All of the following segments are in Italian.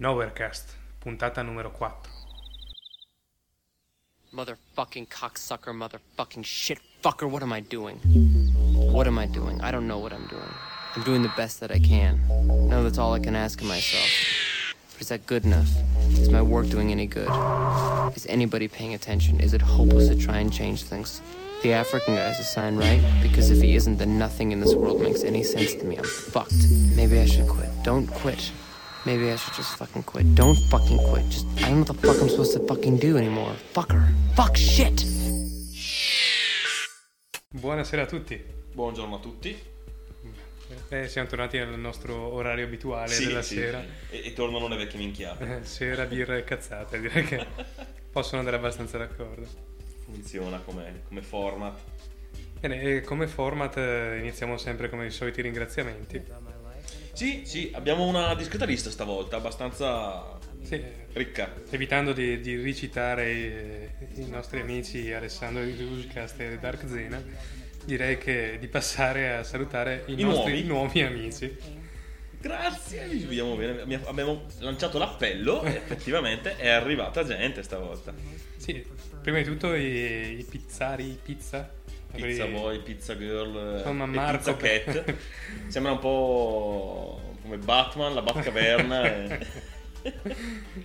Nowherecast, puntata numero 4. Motherfucking cocksucker, motherfucking shit fucker, what am I doing? What am I doing? I don't know what I'm doing. I'm doing the best that I can. No, that's all I can ask of myself. But is that good enough? Is my work doing any good? Is anybody paying attention? Is it hopeless to try and change things? The African guy's a sign, right? Because if he isn't, then nothing in this world makes any sense to me. I'm fucked. Maybe I should quit. Don't quit. Maybe I should just fucking quit. Don't fucking quit. Just, I don't know what the fuck I'm supposed to fucking do anymore. Fucker. Fuck shit. Buonasera a tutti. Buongiorno a tutti. Eh, siamo tornati al nostro orario abituale Sì, della sì, sera. sì. E, e tornano le vecchie minchiate. Eh, sera, birra e cazzate, direi che possono andare abbastanza d'accordo. Funziona come, come format. Bene, e come format eh, iniziamo sempre come i soliti ringraziamenti. Sì, sì, abbiamo una discreta lista stavolta, abbastanza Sì, ricca. evitando di, di ricitare i, i nostri amici Alessandro di Ruscast e Dark Zena, direi che di passare a salutare i, I nostri nuovi. nuovi amici. Grazie, ci vediamo bene. Abbiamo- Abbiamo lanciato l'appello e effettivamente è arrivata gente stavolta. Sì, prima di tutto i, i pizzari, pizza. Pizza boy, pizza girl Insomma, e Marco- pizza cat. Sembra un po' come Batman, la Batcaverna. e...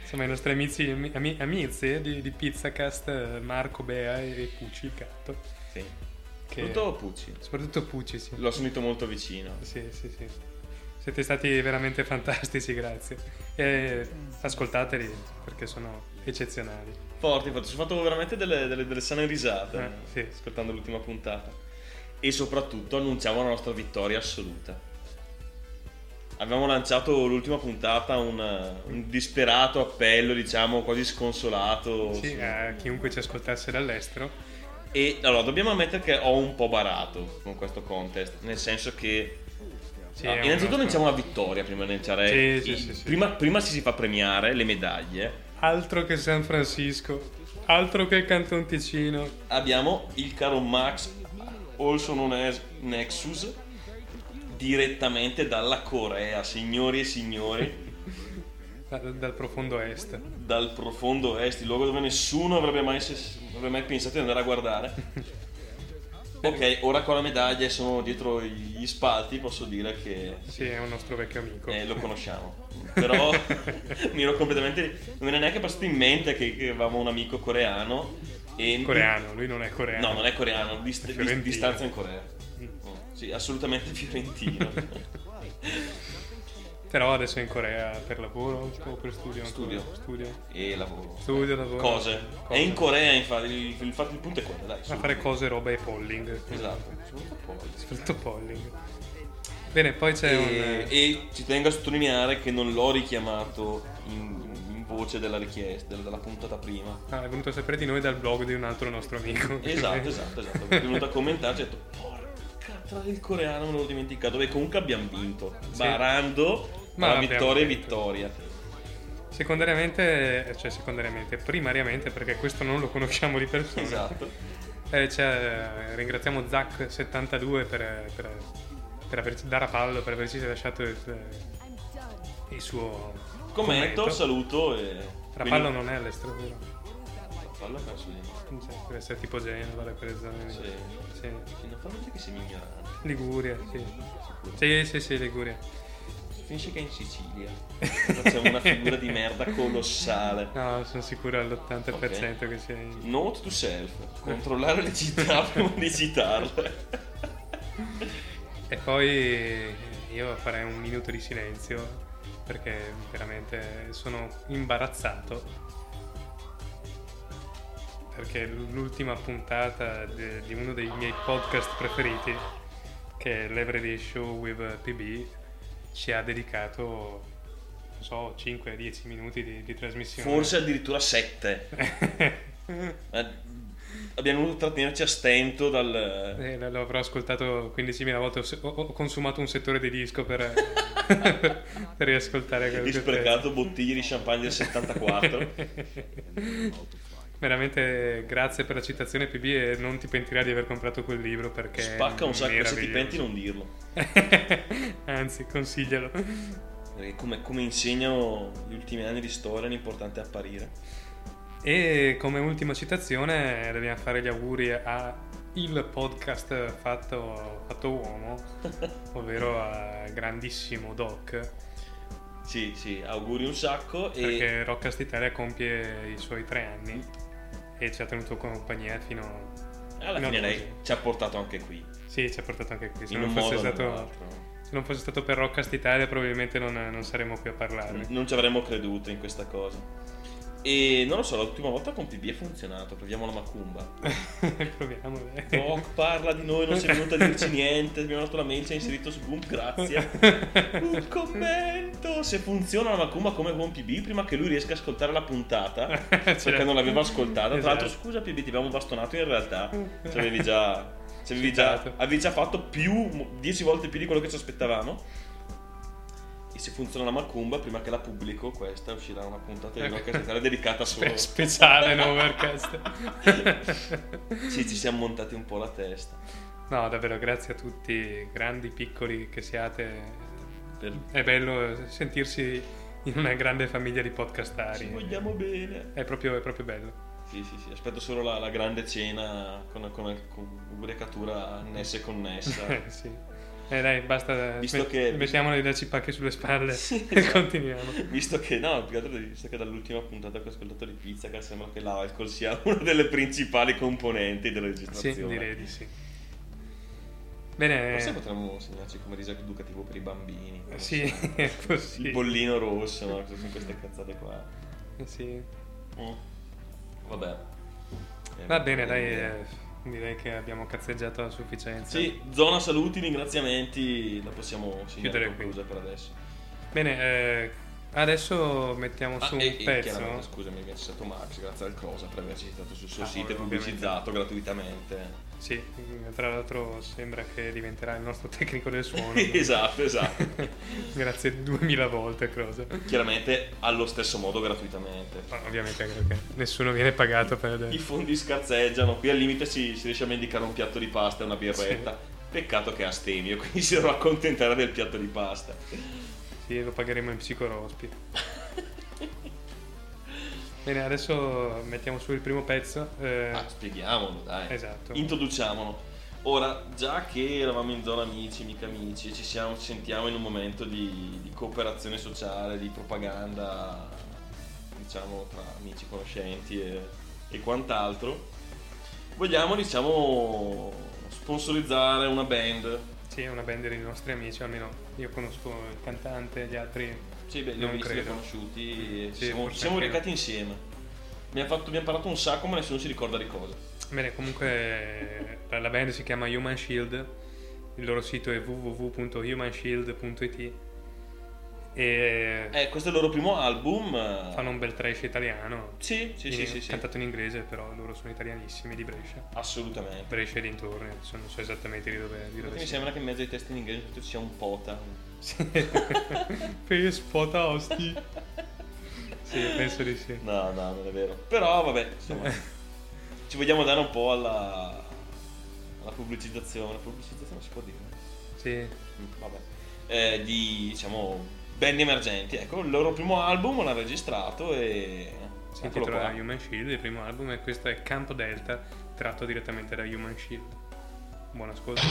Insomma, i nostri amici, ami, ami- amizi di, di Pizzacast, eh, Marco, Bea e Pucci, il gatto. Sì. Che- Tutto Pucci. Soprattutto Pucci, sì. L'ho sentito molto vicino. Sì, sì, sì. Siete stati veramente fantastici, grazie. E ascoltateli perché sono eccezionali. Forti, forti. Ci ho fatto veramente delle, delle- delle sane risate Eh, sì. ascoltando l'ultima puntata. E soprattutto annunciamo la nostra vittoria assoluta. Avevamo lanciato l'ultima puntata un, un disperato appello, diciamo quasi sconsolato. Sì, su- a chiunque ci ascoltasse dall'estero. E allora dobbiamo ammettere che ho un po' barato con questo contest, nel senso che Sì, Ah, innanzitutto nostro- la vittoria prima di iniziare. Sì, sì. Prima, prima si fa premiare le medaglie. Altro che San Francisco, altro che Canton Ticino. abbiamo il caro Max, also known as Nexus, direttamente dalla Corea, signori e signori, da- dal profondo est. dal profondo est, il luogo dove nessuno avrebbe mai, avrebbe mai pensato di andare a guardare. Ok, ora con la medaglia e sono dietro gli spalti, posso dire che Sì, è un nostro vecchio amico. eh, lo conosciamo. Però mi ero completamente. Non mi era neanche passato in mente che, che avevamo un amico coreano. E Coreano, lui non è coreano. No, non è coreano, di, di, fiorentino. di stanza in Corea. Mm. Sì, assolutamente fiorentino. Però adesso è in Corea per lavoro o per studio? Studio. Studio. e lavoro. Studio, lavoro. Cose. È in Corea, infatti. Il, fatto il punto è quello, dai. A su. fare cose, roba e polling. Esatto. Soprattutto poi. Soprattutto polling. Bene, poi c'è E, un... e ci tengo a sottolineare che non l'ho richiamato in, in voce della richiesta, della, della puntata prima. Ah, è venuto a sapere di noi dal blog di un altro nostro amico. Esatto, esatto, esatto. È venuto a commentarci e ha detto, porca tra il coreano me l'ho dimenticato. Beh, comunque abbiamo vinto. Barando Ma abbiamo vittoria e vittoria. Secondariamente, cioè secondariamente, primariamente perché questo non lo conosciamo di persona. Esatto. Eh, c'è- ringraziamo Zac72 per, per, per averci, da Rapallo per averci lasciato il, il suo Commento, saluto e... Rapallo non è all'estero, vero? Rapallo penso di no. Cioè, deve essere tipo Genova, le quelle zone lì. Sì. Sì. Non fa vedere che sei ignorante. Liguria, sì. Sì, sì, sì, Liguria. Finisce che è in Sicilia. Facciamo una figura di merda colossale. No, sono sicuro all'80% Ok. che sia in... Note to self. Controllare le città prima di citarle. E poi io farei un minuto di silenzio perché veramente sono imbarazzato. Perché l'ultima puntata di uno dei miei podcast preferiti, che è l'Everyday Show with PB, ci ha dedicato, non so, 5-10 minuti di, di trasmissione. Forse addirittura 7. Abbiamo dovuto trattenerci a stento dal... Eh, l- l'avrò ascoltato 15.000 volte, ho, ho- ho consumato un settore di disco per, per riascoltare quel Di quel sprecato bottiglie di champagne del 74. Veramente grazie per la citazione PB e non ti pentirai di aver comprato quel libro perché Spacca un sacco, se ti penti non dirlo. Anzi, consiglialo. perché come, come insegnano gli ultimi anni di storia l'importante è apparire. E come ultima citazione dobbiamo fare gli auguri a il podcast fatto, fatto uomo, ovvero a grandissimo Doc, Sì, sì, auguri un sacco e perché Rockcast Italia compie i suoi tre anni e ci ha tenuto compagnia fino... alla fine lei ci ha portato anche qui, Sì, ci ha portato anche qui. Se non, fosse stato, se non fosse stato per Rockcast Italia probabilmente non, non saremmo qui a parlarne. Non ci avremmo creduto in questa cosa. E non lo so, l'ultima volta con PB è funzionato, proviamo la macumba. Proviamo. dai. Doc parla di noi, non sei venuto a dirci niente, abbiamo dato la mail, ci ha inserito su Boom, grazie. Un commento! Se funziona la macumba come buon PB, prima che lui riesca a ascoltare la puntata, perché non l'aveva ascoltata. Tra l'altro, Esatto. scusa PB, ti abbiamo bastonato in realtà. Ci avevi già... Ci avevi già, avevi già fatto più, 10 volte più di quello che ci aspettavamo. E se funziona la macumba, prima che la pubblico, questa uscirà una puntata di Rock Italia dedicata solo. Spe- speciale no Overcast. Sì, ci siamo montati un po' la testa. no, davvero, grazie a tutti, grandi, piccoli che siate. Per... È bello sentirsi in una grande famiglia di podcastari. Ci vogliamo bene. È proprio, è proprio bello. Sì, sì, sì, aspetto solo la, la grande cena con, con, con ubriacatura annessa e connessa. Sì. Eh dai, basta. Visto che- Mettiamoli da cipacche sulle spalle Sì, e esatto. continuiamo. Visto che, no, più che altro visto che dall'ultima puntata che ho ascoltato di Pizza, che sembra che l'alcol sia una delle principali componenti della Sì, registrazione. direi di sì. Bene. Forse potremmo segnarci come disegno educativo per i bambini. Sì, so. è possibile. Il bollino rosso, no? Cosa sono queste cazzate qua? Sì. Mm. Vabbè. Eh, Va bene, dai, eh, direi che abbiamo cazzeggiato a sufficienza. Sì, zona saluti, ringraziamenti, la possiamo Chiudere qui. per adesso. Bene, eh, adesso mettiamo su Ah, un e, e pezzo. scusami, mi ha citato Max, grazie al Cosa per averci citato sul suo Ah, sito e pubblicizzato gratuitamente. Sì, tra l'altro sembra che diventerà il nostro tecnico del suono. esatto, esatto. Grazie duemila volte, cosa. chiaramente allo stesso modo gratuitamente. Ma ovviamente anche perché nessuno viene pagato per... I fondi scarseggiano, qui al limite si, si riesce a vendicare un piatto di pasta e una birretta. Peccato che è astemio, quindi si dovrà accontentare del piatto di pasta. Sì, lo pagheremo in psicorospi. Bene, adesso mettiamo su il primo pezzo. eh, Ah, spieghiamolo, dai. Esatto. Introduciamolo. Ora, già che eravamo in zona amici, mica amici, ci, siamo, ci sentiamo in un momento di, di cooperazione sociale, di propaganda, diciamo, tra amici, conoscenti e, e quant'altro. Vogliamo, diciamo, sponsorizzare una band. Sì, è una band dei nostri amici, almeno io conosco il cantante, gli altri... Sì, beh, li ho visti, li ho conosciuti e Sì, siamo, siamo recati insieme. Abbiamo, fatto, abbiamo parlato un sacco, ma nessuno si ricorda di cosa. Bene, comunque la, la band si chiama Human Shield, il loro sito è www.humanshield.it e Eh, questo è il loro primo album. eh, fanno un bel trash italiano, Sì, sì, sì, in- sì, sì. cantato in inglese, però loro sono italianissimi di Brescia. Assolutamente. Brescia e dintorni, non so esattamente di dove, di dove mi sembra che in mezzo ai testi in inglese ci sia un pota. Per spotosti. Sì, penso di sì. No, no, non è vero. Però vabbè, insomma, ci vogliamo dare un po' alla, alla pubblicizzazione. Pubblicizzazione si può dire? Sì, Mm, Vabbè. Eh, di, diciamo, band emergenti. Ecco, il loro primo album l'hanno registrato e... si intitola. Human Shield, il primo album, e questo è Campo Delta, tratto direttamente da Human Shield. Buon ascolto.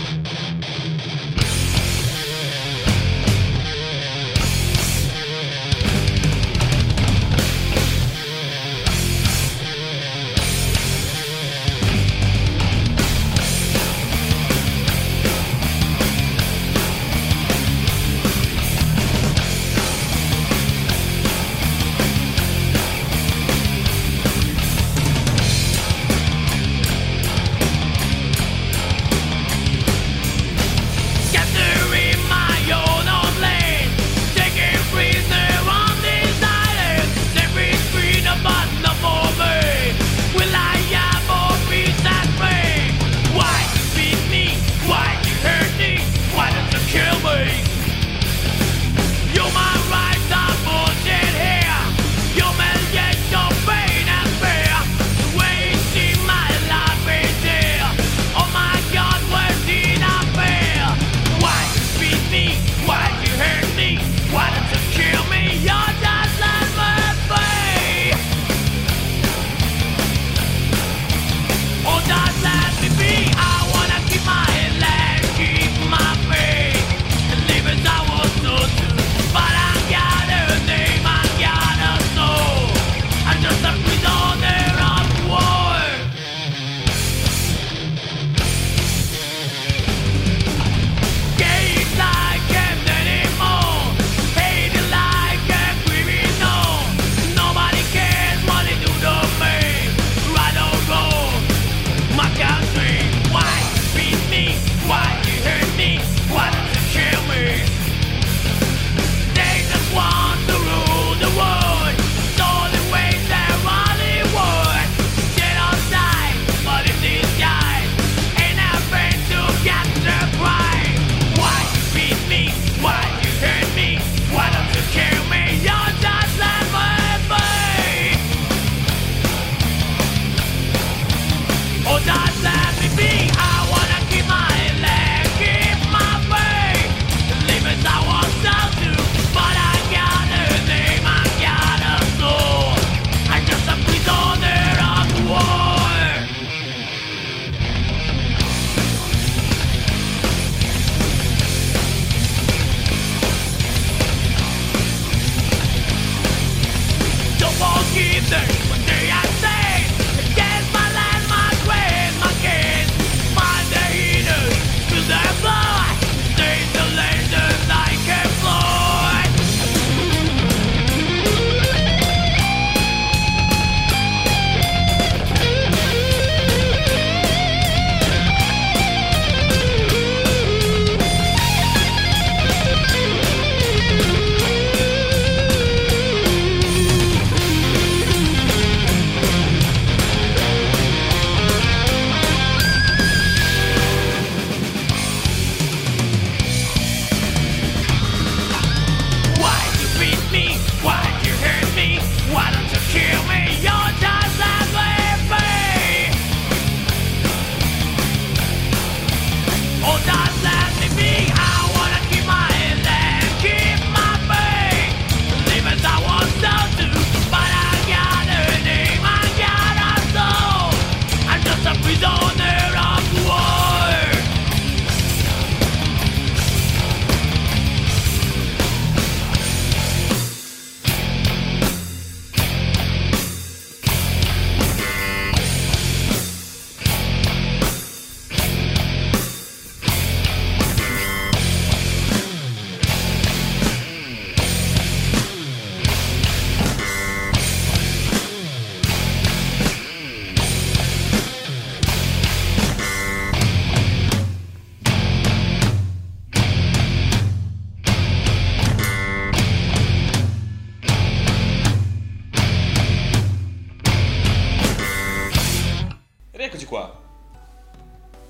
Qua.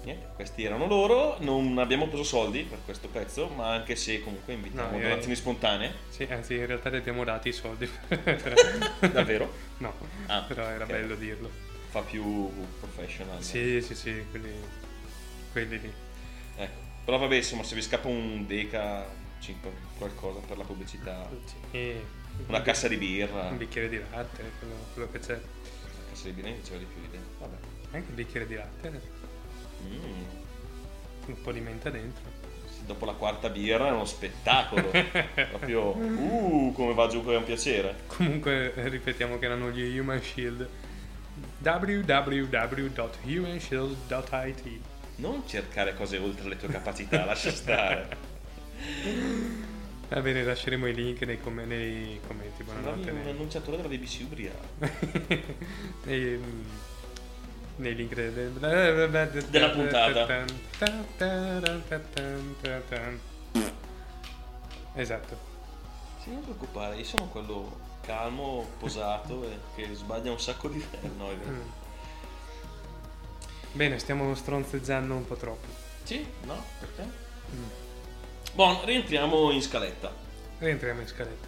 Niente, questi erano loro, non abbiamo preso soldi per questo pezzo, ma anche se comunque invitiamo No, io- donazioni spontanee. Sì, anzi, in realtà li abbiamo dati i soldi. Davvero? No, Ah, però era ok. bello dirlo. Fa più professional. Sì, sì, sì, quelli, quelli lì. Ecco. Però vabbè, insomma, se vi scappa un deca, 5, qualcosa per la pubblicità, E una cassa di birra, Un una bicchiere di latte, quello, quello che c'è. cassa di birra mi diceva di più te. Vabbè. Anche un bicchiere di latte, Mm. un po' di menta dentro. Sì, Dopo la quarta birra è uno spettacolo. Proprio, uh, come va giù che è un piacere. Comunque eh, ripetiamo che erano gli Human Shield. www.humanshield.it Non cercare cose oltre le tue capacità, lascia stare. Va bene, lasceremo i link nei, com- nei commenti. Buonanotte. un annunciatore della BBC ubriaco. nei, link de- de- de- de- de- Della de- puntata. Esatto. Sì, non preoccupare, io sono quello calmo, posato e che sbaglia un sacco di no, è vero. Mm. Bene, stiamo stronzezzando un po' troppo. Sì, no, perché? Mm. Buon, rientriamo in scaletta. Rientriamo in scaletta.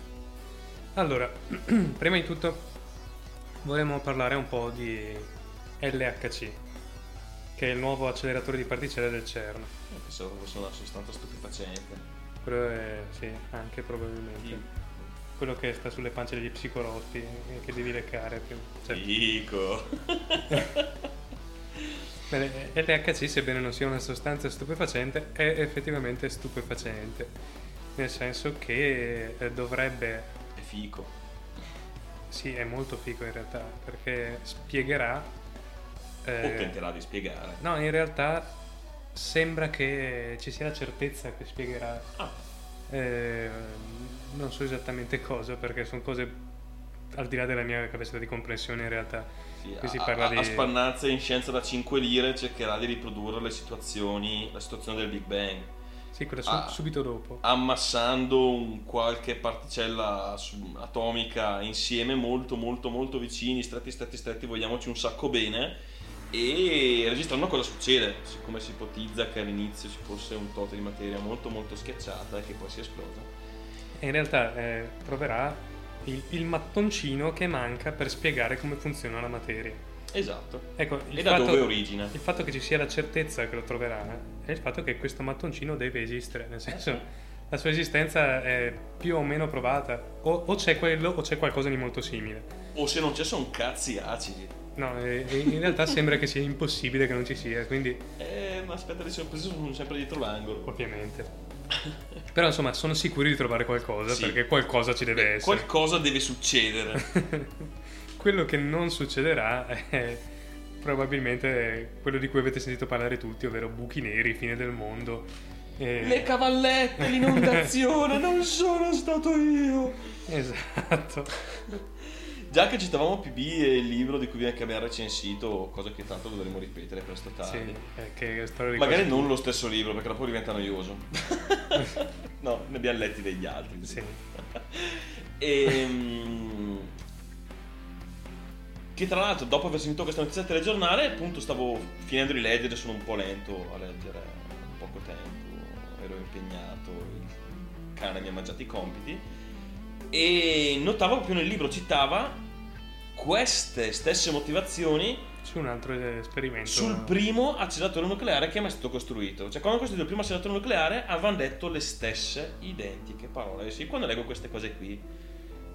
Allora, prima di tutto vorremmo parlare un po' di LHC, che è il nuovo acceleratore di particelle del CERN. Io Pensavo fosse una sostanza stupefacente. Quello è, sì, anche probabilmente. Sì. Quello che sta sulle pance degli psicorospi e che devi leccare. più- cioè, Dico. bene, LHC, sebbene non sia una sostanza stupefacente, è effettivamente stupefacente. Nel senso che eh, dovrebbe È fico. Sì, è molto figo in realtà, perché spiegherà... eh, O tenterà di spiegare. no, in realtà sembra che ci sia la certezza che spiegherà. Ah, eh, non so esattamente cosa, perché sono cose al di là della mia capacità di comprensione in realtà. sì, Qui si a, parla a- di... a spannazza in scienza da 5 lire cercherà di riprodurre le situazioni, la situazione del Big Bang. Sì, quella su- Ah. subito dopo. ammassando un qualche particella atomica insieme molto molto molto vicini, stretti stretti stretti, vogliamoci un sacco bene e registrando cosa succede, siccome si ipotizza che all'inizio ci fosse un tot di materia molto molto schiacciata e che poi si esplosa. E in realtà eh, troverà il, il mattoncino che manca per spiegare come funziona la materia. Esatto. Ecco, E da fatto- dove origina? Il fatto che ci sia la certezza che lo troverà è il fatto che questo mattoncino deve esistere, nel senso la sua esistenza è più o meno provata, o, o c'è quello o c'è qualcosa di molto simile. O se non c'è sono cazzi acidi. No, in realtà sembra che sia impossibile che non ci sia, quindi Eh, ma aspetta di sorprese sono sempre dietro l'angolo. ovviamente. Però insomma sono sicuri di trovare qualcosa Sì. perché qualcosa ci deve Beh, essere. Qualcosa deve succedere. quello che non succederà è probabilmente quello di cui avete sentito parlare tutti, ovvero buchi neri, fine del mondo. e- Le cavallette, l'inondazione, non sono stato io. Esatto. Già che citavamo PB e il libro di cui che abbiamo recensito, cosa che tanto dovremo ripetere presto Sì, tardi. eh, che di Magari non lo stesso libro, perché dopo diventa noioso. no, ne abbiamo letti degli altri. Sì. E, che tra l'altro, dopo aver sentito questa notizia al telegiornale, appunto stavo finendo di leggere, sono un po' lento a leggere, ho poco tempo, ero impegnato, il cane mi ha mangiato i compiti. E notavo proprio nel libro, citava queste stesse motivazioni Su un altro esperimento. sul primo acceleratore nucleare che è mai stato costruito. Cioè, quando hanno costruito il primo acceleratore nucleare avevano detto le stesse identiche parole. Sì, quando leggo queste cose qui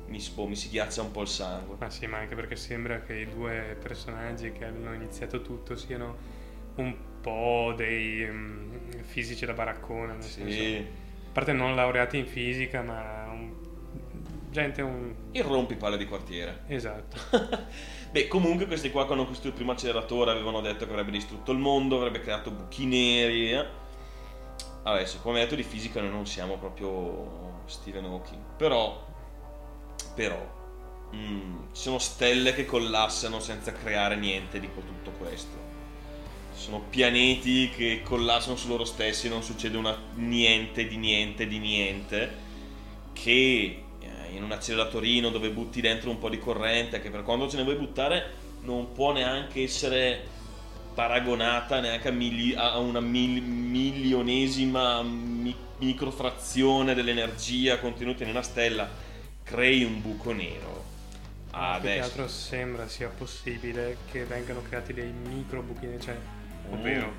mi, boh, mi si ghiaccia un po' il sangue. Ma sì, ma anche perché sembra che i due personaggi che hanno iniziato tutto siano un po' dei mm, fisici da baraccona, nel senso. Sì. A parte non laureati in fisica, ma gente un... Il rompipalle di quartiere. Esatto. Beh, comunque questi qua quando hanno costruito il primo acceleratore avevano detto che avrebbe distrutto il mondo, avrebbe creato buchi neri. eh. Adesso, come detto di fisica noi non siamo proprio Stephen Hawking, però, però, mm, ci sono stelle che collassano senza creare niente di tutto questo. Ci sono pianeti che collassano su loro stessi, non succede una, niente di niente di niente, che in un acceleratorino dove butti dentro un po' di corrente, che per quanto ce ne vuoi buttare non può neanche essere paragonata neanche a, mili- a una mil- milionesima mi- microfrazione dell'energia contenuta in una stella crei un buco nero. Ma più che Adesso. altro sembra sia possibile che vengano creati dei micro buchi neri, cioè, Mm. ovvero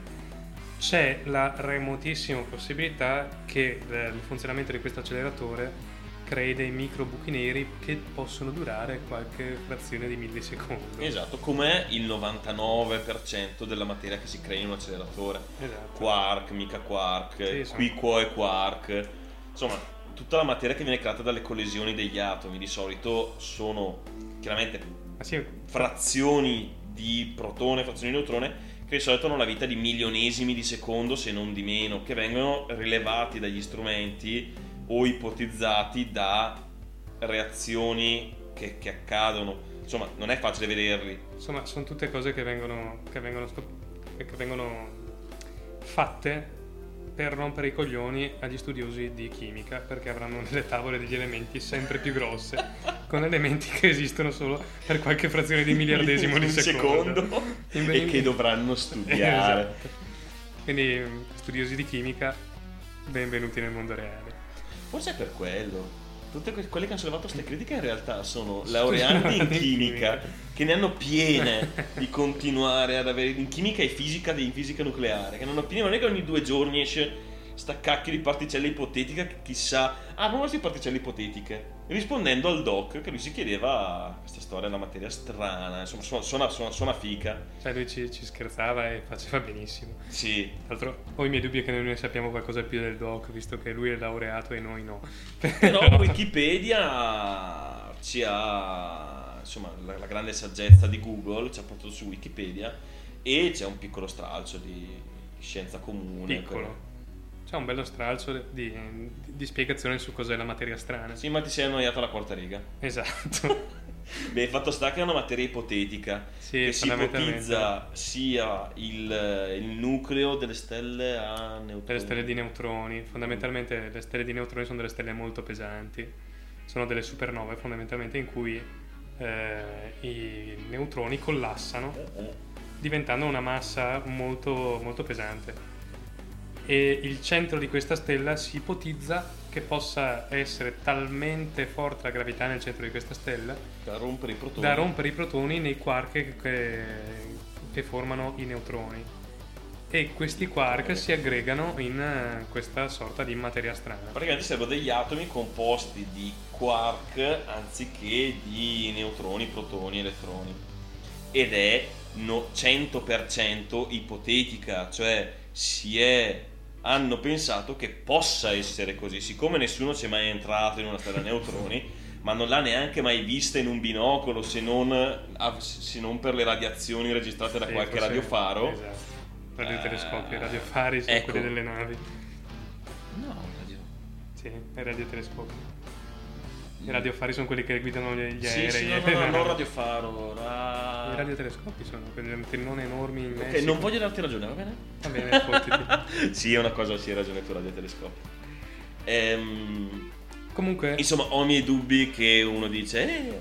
c'è la remotissima possibilità che eh, il funzionamento di questo acceleratore crei dei micro buchi neri che possono durare qualche frazione di millisecondo. Esatto, com'è il 99% della materia che si crea in un acceleratore. Esatto. Quark, mica quark, Sì, sì. quiquo e quark. Insomma, tutta la materia che viene creata dalle collisioni degli atomi di solito sono chiaramente sì, frazioni di protone, frazioni di neutrone che di solito hanno la vita di milionesimi di secondo, se non di meno, che vengono rilevati dagli strumenti o ipotizzati da reazioni che, che accadono. Insomma, non è facile vederli. Insomma, sono tutte cose che vengono, che vengono, scop- che vengono fatte per rompere i coglioni agli studiosi di chimica, perché avranno delle tavole degli elementi sempre più grosse, con elementi che esistono solo per qualche frazione di miliardesimo di secondo. secondo, e che dovranno studiare. Esatto. Quindi, studiosi di chimica, benvenuti nel mondo reale. Forse è per quello. Tutte que- quelle che hanno sollevato queste critiche in realtà sono laureandi in chimica che ne hanno piene di continuare ad avere in chimica e fisica in fisica nucleare che ne hanno piene non è che ogni due giorni esce sta cacchio di particelle ipotetiche che chissà ah proprio di particelle ipotetiche rispondendo al doc che lui si chiedeva questa storia è una materia strana insomma suona, suona, suona, suona fica Cioè, lui ci, ci scherzava e faceva benissimo. sì Tra l'altro, ho i miei dubbi che noi ne sappiamo qualcosa più del doc, visto che lui è laureato e noi no. Però Wikipedia ci ha, insomma, la, la grande saggezza di Google ci ha portato su Wikipedia e c'è un piccolo stralcio di scienza comune. piccolo. C'è un bello stralcio di, di spiegazione su cos'è la materia strana. Sì, ma ti sei annoiato alla quarta riga. Esatto. Beh, fatto sta che è una materia ipotetica Sì, che si ipotizza sia il, il nucleo delle stelle a neutroni. Delle stelle di neutroni. Fondamentalmente le stelle di neutroni sono delle stelle molto pesanti. Sono delle supernove fondamentalmente in cui eh, i neutroni collassano diventando una massa molto, molto pesante. E il centro di questa stella si ipotizza che possa essere talmente forte la gravità nel centro di questa stella Da rompere i protoni. da rompere i protoni nei quark che, che formano i neutroni. E questi quark si aggregano in eh, questa sorta di materia strana. Praticamente servono degli atomi composti di quark anziché di neutroni, protoni, elettroni. Ed è no- 100% ipotetica, cioè si è, hanno pensato che possa essere così. Siccome nessuno ci è mai entrato in una stella a neutroni, ma non l'ha neanche mai vista in un binocolo se non, a- se non per le radiazioni registrate da Sì, qualche forse- radiofaro. Esatto. Radiotelescopi, Eh, radiofari sono ecco. quelli delle navi. No, radio. Sì, i radiotelescopi. I radiofari sono quelli che guidano gli, Sì, aerei. sì, no, no, no, non radiofaro. Ra... I radiotelescopi sono quegli antennoni enormi in Ok, Messico. non voglio darti ragione, va bene? Va bene, fottiti. sì, è una cosa, sì, hai ragione tu, radiotelescopio. Ehm, Comunque, insomma, ho i miei dubbi che uno dice, eh,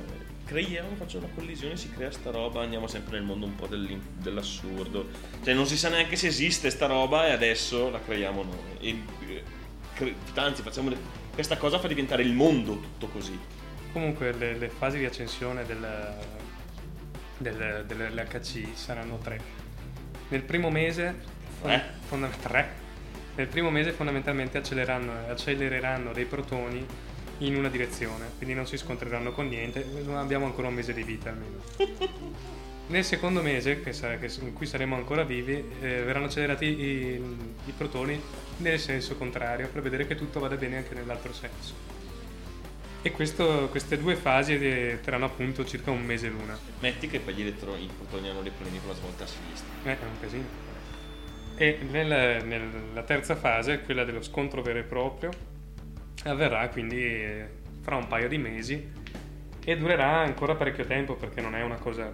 creiamo, faccio una collisione, si crea sta roba, andiamo sempre nel mondo un po' dell'assurdo. Cioè, non si sa neanche se esiste sta roba e adesso la creiamo noi. E, eh, cre- anzi, facciamo le- questa cosa fa diventare il mondo tutto così. comunque le, le fasi di accensione del, del, dell'HC saranno tre. Nel primo mese, Tre? fonda- tre. Nel primo mese fondamentalmente accelereranno, accelereranno dei protoni in una direzione, quindi non si scontreranno con niente, abbiamo ancora un mese di vita almeno. Nel secondo mese, che sarà- che- in cui saremo ancora vivi, eh, verranno accelerati i, i protoni nel senso contrario, per vedere che tutto vada bene anche nell'altro senso. E questo- queste due fasi eh, terranno appunto circa un mese l'una. Metti che poi gli elettroni, i protoni hanno le primi con la svolta a sinistra. Eh, è un casino. E nel- nella terza fase, quella dello scontro vero e proprio, avverrà quindi eh, fra un paio di mesi e durerà ancora parecchio tempo perché non è una cosa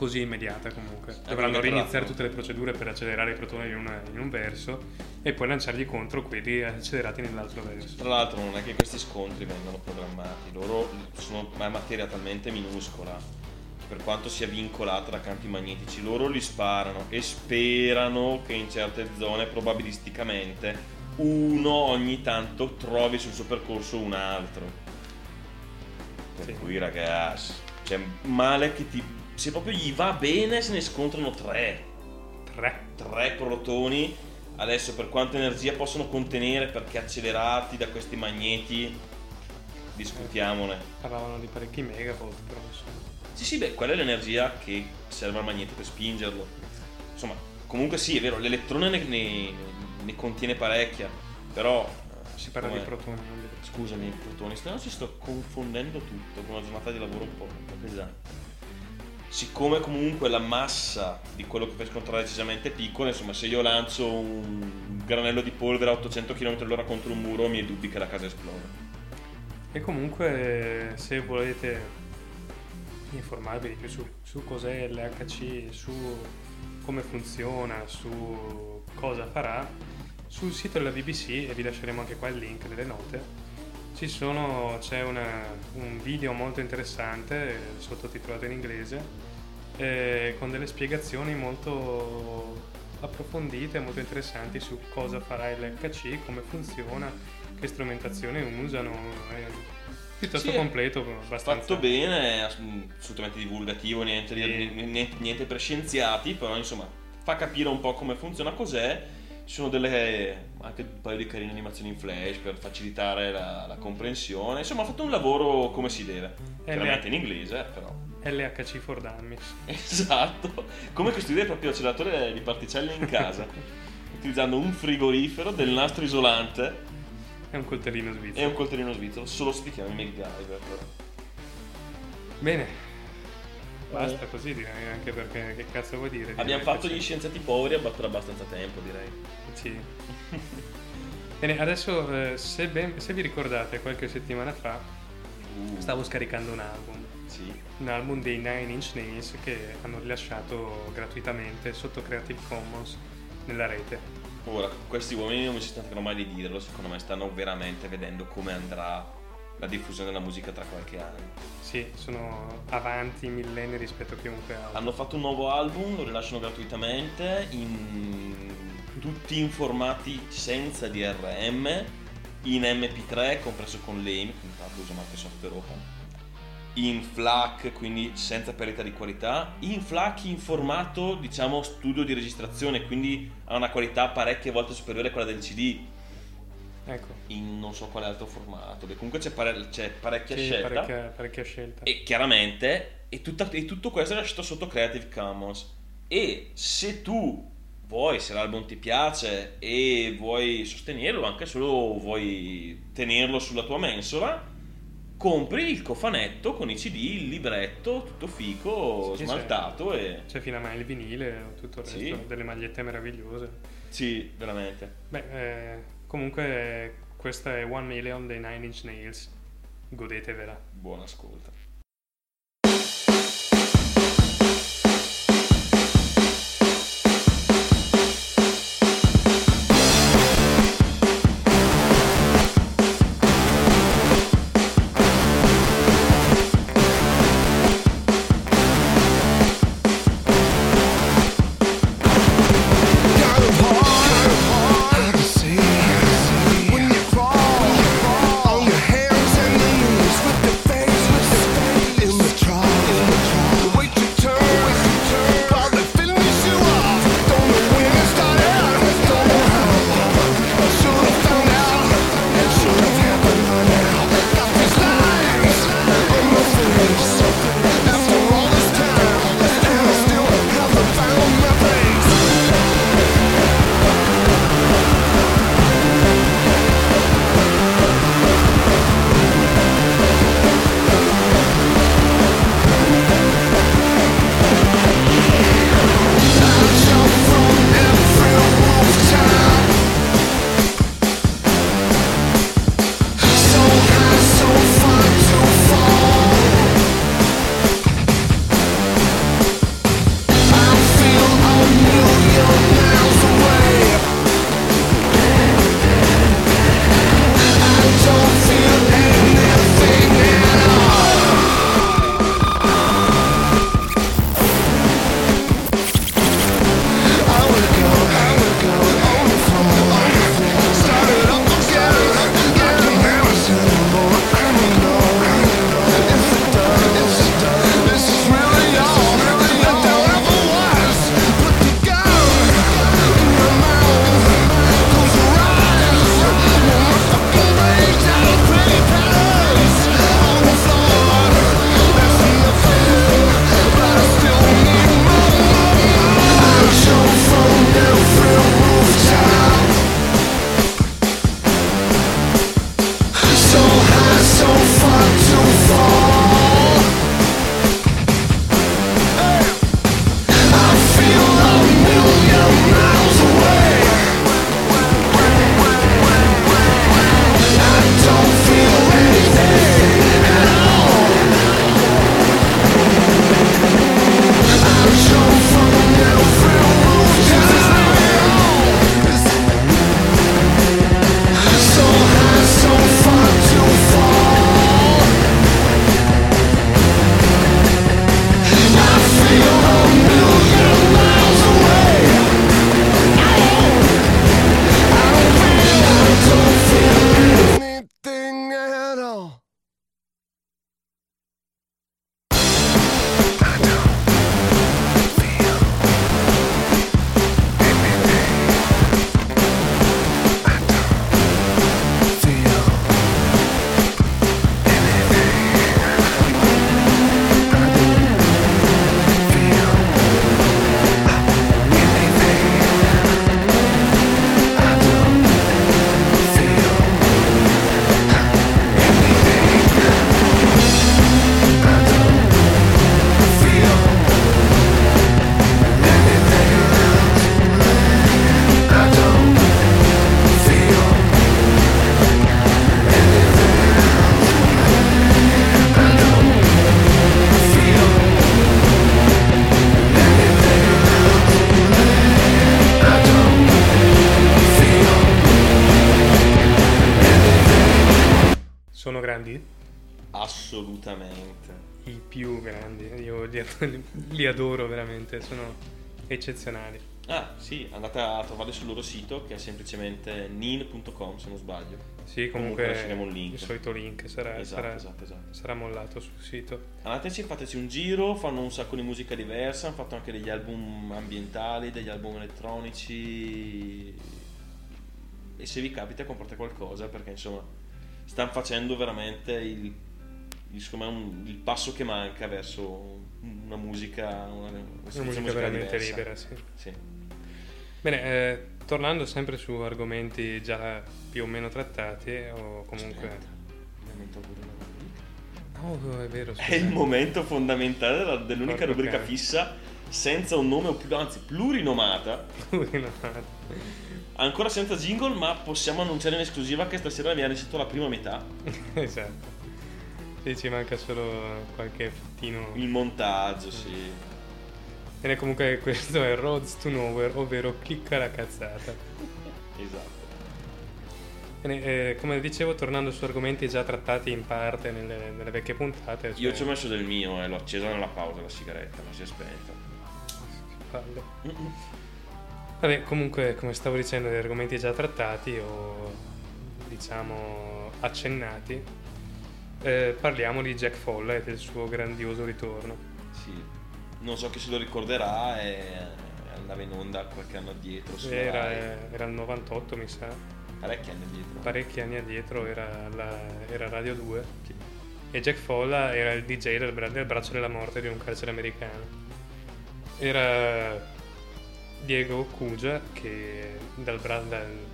così immediata comunque. Dovranno riniziare tutte le procedure per accelerare i protoni in, una- in un verso e poi lanciargli contro quelli accelerati nell'altro verso. Tra l'altro non è che questi scontri vengano programmati, loro sono una materia talmente minuscola per quanto sia vincolata da campi magnetici, loro li sparano e sperano che in certe zone probabilisticamente uno ogni tanto trovi sul suo percorso un altro. Per Sì. cui ragazzi, cioè male che ti... Se proprio gli va bene se ne scontrano tre. Tre. Tre protoni. Adesso per quanta energia possono contenere perché accelerati da questi magneti, discutiamone. Parlavano di parecchi megavolt, però insomma. Sì, sì, beh, quella è l'energia che serve al magnete per spingerlo. Insomma, comunque sì, è vero, l'elettrone ne, ne- ne contiene parecchia, però... eh, Si parla di protoni, Scusami, protoni, se no ci sto confondendo tutto con una giornata di lavoro un po' pesante. Siccome comunque la massa di quello che fai scontrare è decisamente piccola, insomma, se io lancio un granello di polvere a 800 km all'ora contro un muro, mi è dubbi che la casa esploda. E comunque se volete informarvi di più su, su cos'è l'HC, su come funziona, su cosa farà, sul sito della BBC, e vi lasceremo anche qua il link nelle note, sono, c'è una- un video molto interessante, eh, sottotitolato in inglese, eh, con delle spiegazioni molto approfondite, molto interessanti su cosa farà l'HC, come funziona, che strumentazione usano. È piuttosto Sì, completo, abbastanza. Fatto bene, ass- assolutamente divulgativo, niente, Sì. niente, niente per scienziati, però insomma fa capire un po' come funziona, cos'è. Ci sono delle anche un paio di carine animazioni in flash per facilitare la, la comprensione. Insomma, ha fatto un lavoro come si deve. E Chiaramente in inglese, però. LHC for Dummies. Esatto, come costruire il proprio acceleratore di particelle in casa, utilizzando un frigorifero, del nastro isolante È un coltellino e svizzero. un coltellino svizzero, solo se ti chiami MacGyver. Bene. Basta così direi, anche perché che cazzo vuoi dire? di Abbiamo fatto gli scienziati poveri per abbastanza tempo, direi. Sì. Bene, adesso eh, se, ben- se vi ricordate qualche settimana fa Uh, stavo scaricando un album, Sì. un album dei Nine Inch Nails che hanno rilasciato gratuitamente sotto Creative Commons nella rete. Ora, questi uomini non mi si stanno mai di dirlo, secondo me stanno veramente vedendo come andrà la diffusione della musica tra qualche anno. Sì, sono avanti millenni rispetto a chiunque altro. Hanno fatto un nuovo album, lo rilasciano gratuitamente, in tutti in formati senza DRM, in MP3, compreso con l'AIM, quindi usano anche software open, in FLAC, quindi senza perdita di qualità, in FLAC in formato, diciamo, studio di registrazione, quindi ha una qualità parecchie volte superiore a quella del CD, Ecco, in non so quale altro formato, Beh, comunque c'è, pare- c'è parecchia sì, scelta. parecchia, parecchia scelta. E chiaramente e, tutta- e tutto questo è lasciato sotto Creative Commons. E se tu vuoi, se l'album ti piace e vuoi sostenerlo, anche solo vuoi tenerlo sulla tua mensola, compri il cofanetto con i CD, il libretto, tutto fico, Sì, smaltato e... C'è fino a mai il vinile tutto il resto, Sì. delle magliette meravigliose. Sì, veramente. Beh, eh, comunque questa è One Million dei Nine Inch Nails. Godetevela. Buon ascolto. Eccezionali. Ah, sì, andate a trovare sul loro sito che è semplicemente nin.com se non sbaglio. Sì, Comunque lasceremo il link. il solito link sarà, Esatto, sarà- esatto, esatto. sarà mollato sul sito. Andateci, fateci un giro, fanno un sacco di musica diversa, hanno fatto anche degli album ambientali, degli album elettronici e se vi capita comprate qualcosa perché insomma stanno facendo veramente il, il- me un- il passo che manca verso una musica, una, Una senza musica veramente diversa. libera, sì. Sì. Bene, eh, tornando sempre su argomenti già più o meno trattati, o comunque... Aspetta, una rubrica. Oh, è vero, È il momento fondamentale della- dell'unica Porco rubrica cane. fissa senza un nome o più, anzi plurinomata scusa. Ancora senza jingle, ma possiamo annunciare in esclusiva che stasera mi ha ricevuto la prima metà. esatto. Sì, ci manca solo qualche fattino. Il montaggio, sì. Bene, comunque questo è Roads to Nowhere, ovvero clicca la cazzata. Esatto. Bene, eh, come dicevo, tornando su argomenti già trattati in parte nelle, nelle vecchie puntate. Io cioè- ci ho messo del mio e l'ho accesa nella pausa la sigaretta, ma si è spenta. palle. Vabbè, comunque, come stavo dicendo, degli argomenti già trattati o diciamo accennati, eh, parliamo di Jack Folla e del suo grandioso ritorno. Sì. Non so chi se lo ricorderà, e andava in onda qualche anno addietro. Era, Rai. era il 98, mi sa, Parecchi anni addietro. parecchi anni addietro era, la- era Radio 2 Sì. e Jack Folla era il DJ del, bra- del braccio della morte di un carcere americano. Era Diego Cugia che dal bra- dal-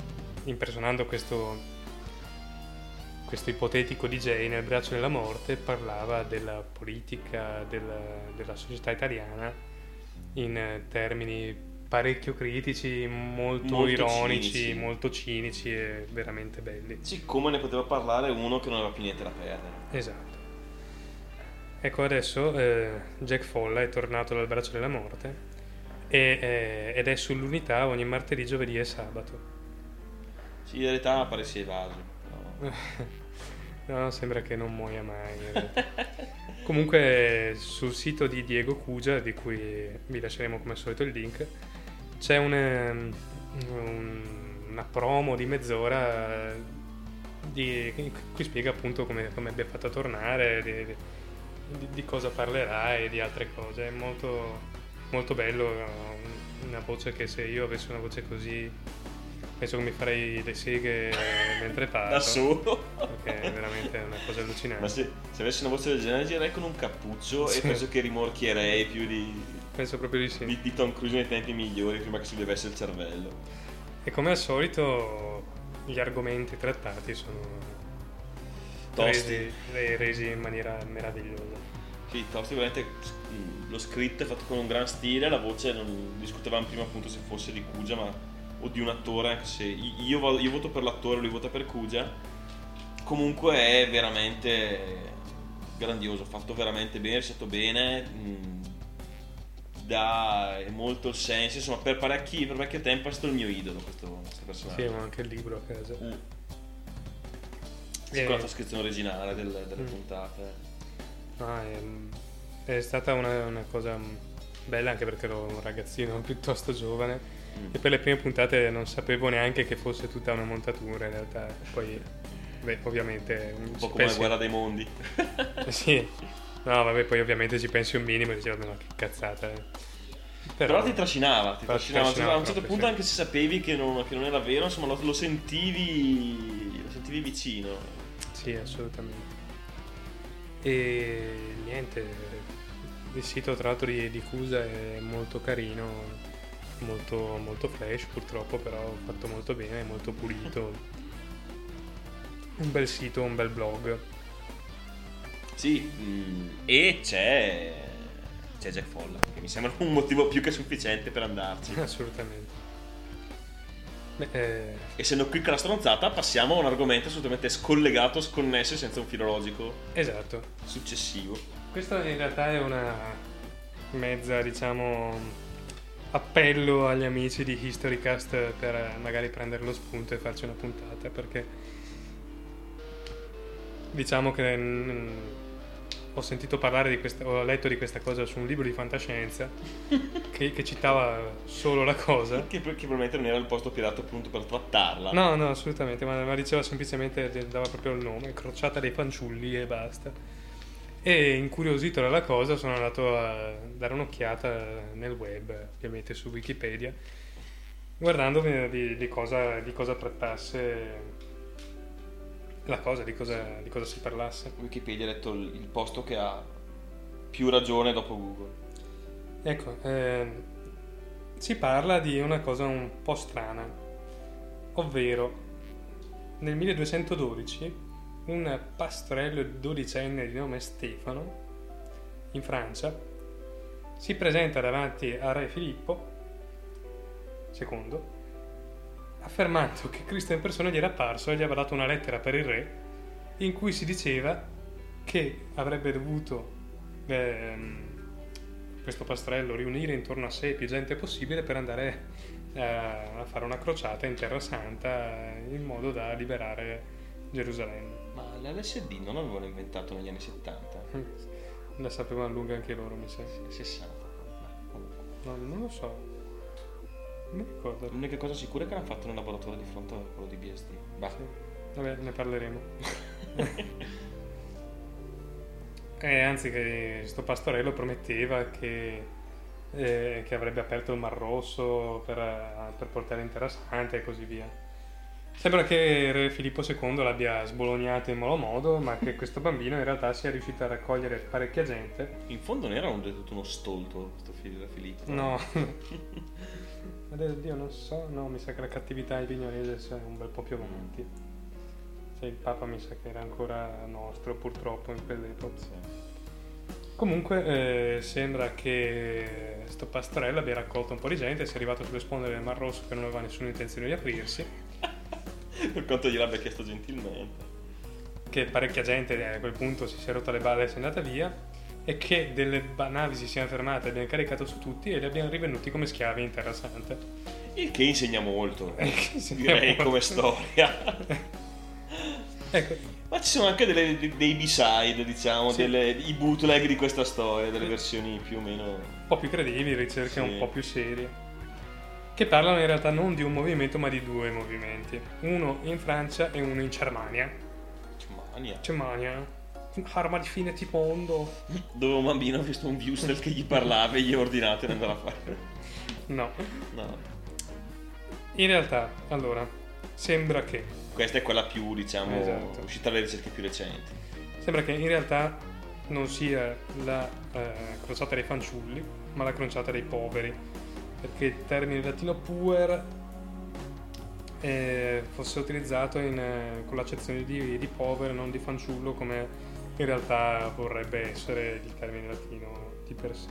impersonando questo questo ipotetico DJ nel braccio della morte parlava della politica della, della società italiana in eh, termini parecchio critici, molto, Molto ironici, cinici. molto cinici e veramente belli. Sì, come ne poteva parlare uno che non aveva più niente da perdere. Esatto. Ecco adesso eh, Jack Folla è tornato dal braccio della morte e, eh, ed è sull'unità ogni martedì, giovedì e sabato. Sì, in realtà pare sia evaso. No, sembra che non muoia mai. Comunque sul sito di Diego Cugia, di cui vi lasceremo come al solito il link, c'è un, un- una promo di mezz'ora di, in cui spiega appunto come, come abbia fatto a tornare, di, di- di cosa parlerà e di altre cose. È molto, molto bello, una voce che se io avessi una voce così penso che mi farei le seghe mentre parlo. Da solo. Perché è veramente una cosa allucinante. Ma se, se avessi una voce del genere girerei con un cappuccio Sì. e penso che rimorchierei più di, Penso proprio di sì. di, di Tom Cruise nei tempi migliori prima che si levesse il cervello. E come al solito gli argomenti trattati sono Tosti. resi, re- resi in maniera meravigliosa. Sì, Tosti veramente lo scritto è fatto con un gran stile, la voce non discutevamo prima appunto se fosse di Cugia ma, o di un attore, se io, io vo- io voto per l'attore, lui vota per Cugia. Comunque è veramente grandioso, fatto veramente bene, recitato bene, mm, dà molto il senso, insomma per parecchi, per parecchio tempo è stato il mio idolo questo, questo personaggio. Sì, ho anche il libro a casa. Mm. Sì, Eh. con la trascrizione originale del- delle Mm. puntate. No, è, è stata una, una cosa bella anche perché ero un ragazzino piuttosto giovane Mm. E per le prime puntate non sapevo neanche che fosse tutta una montatura in realtà. Poi, beh, ovviamente... Un po' come la guerra dei mondi. Sì. No, vabbè, poi ovviamente ci pensi un minimo e dici, vabbè, ma che cazzata. eh." Però ti trascinava, ti Però trascinava. trascinava a un certo punto sì. anche se sapevi che non, che non era vero, insomma lo, lo sentivi lo sentivi vicino. Sì, assolutamente. E niente, il sito tra l'altro di, di Cusa è molto carino, molto, molto flash purtroppo, però fatto molto bene, molto pulito. Un bel sito, un bel blog. Sì, mm, e c'è c'è Jack Folla, che mi sembra un motivo più che sufficiente per andarci. Assolutamente. Beh, eh, Essendo qui con la stronzata, passiamo a un argomento assolutamente scollegato, sconnesso e senza un filologico esatto. successivo. Questo in realtà è una mezza, diciamo, appello agli amici di Historycast per eh, magari prendere lo spunto e farci una puntata perché diciamo che mm, ho sentito parlare di questa, ho letto di questa cosa su un libro di fantascienza che, che citava solo la cosa. Che, che probabilmente non era il posto pirato appunto per trattarla. No, no, assolutamente, ma, ma diceva semplicemente, dava proprio il nome, crociata dei fanciulli e basta. E incuriosito dalla cosa sono andato a dare un'occhiata nel web, ovviamente su Wikipedia, guardando di, di cosa, di cosa trattasse la cosa, di cosa, di cosa si parlasse. Wikipedia ha detto il il posto che ha più ragione dopo Google. Ecco, ehm, si parla di una cosa un po' strana, ovvero nel 1212 un pastorello dodicenne di nome Stefano, in Francia, si presenta davanti a re Filippo II, affermando che Cristo in persona gli era apparso e gli aveva dato una lettera per il re in cui si diceva che avrebbe dovuto ehm, questo pastorello riunire intorno a sé più gente possibile per andare eh, a fare una crociata in Terra Santa in modo da liberare Gerusalemme. Ma l'LSD non avevano inventato negli anni 70? La sapevano lunga anche loro, mi sa. 60. Beh, comunque. No, non lo so. Non mi ricordo. L'unica cosa sicura è che l'hanno fatto nel laboratorio di fronte a quello di BSD. Bah. Sì. Vabbè, ne parleremo. E anzi, che sto pastorello prometteva che, eh, che avrebbe aperto il Mar Rosso per, eh, per portare in Terra Santa e così via. Sembra che Re Filippo II l'abbia sbolognato in malo modo, ma che questo bambino in realtà sia riuscito a raccogliere parecchia gente. In fondo non era un, tutto uno stolto questo figlio da Filippo. No. Oddio, non so, no, mi sa che la cattività vignorese sia un bel po' più avanti. Cioè, il Papa mi sa che era ancora nostro, purtroppo, in quell'epoca. Comunque, eh, sembra che sto pastorello abbia raccolto un po' di gente, sia arrivato sulle sponde del Mar Rosso che non aveva nessuna intenzione di aprirsi, per quanto gliel'abbia chiesto gentilmente. che parecchia gente eh, a quel punto si sia rotta le balle e si è andata via, e che delle navi si siano fermate, abbiano caricato su tutti e li abbiano rivenuti come schiavi in Terra Santa. Il che insegna molto. Eh, che insegna Direi molto. come storia. Ecco, Ma ci sono anche delle- dei B-side, diciamo, Sì. delle- i bootleg di questa storia, delle versioni più o meno... un po' più credibili, ricerche Sì. un po' più serie. Che parlano in realtà non di un movimento ma di due movimenti. Uno in Francia e uno in Germania. Mania. Germania, arma di fine tipo mondo. Dove un bambino ha visto un viewstel che gli parlava e gli ha ordinato di andare a fare. No. No. In realtà, allora, sembra che, Questa è quella più, diciamo, Esatto. uscita dalle ricerche più recenti. sembra che in realtà non sia la eh, crociata dei fanciulli, ma la crociata dei poveri. Perché il termine latino puer eh, fosse utilizzato in, eh, con l'accezione di, di povero, non di fanciullo, come in realtà vorrebbe essere il termine latino di per sé.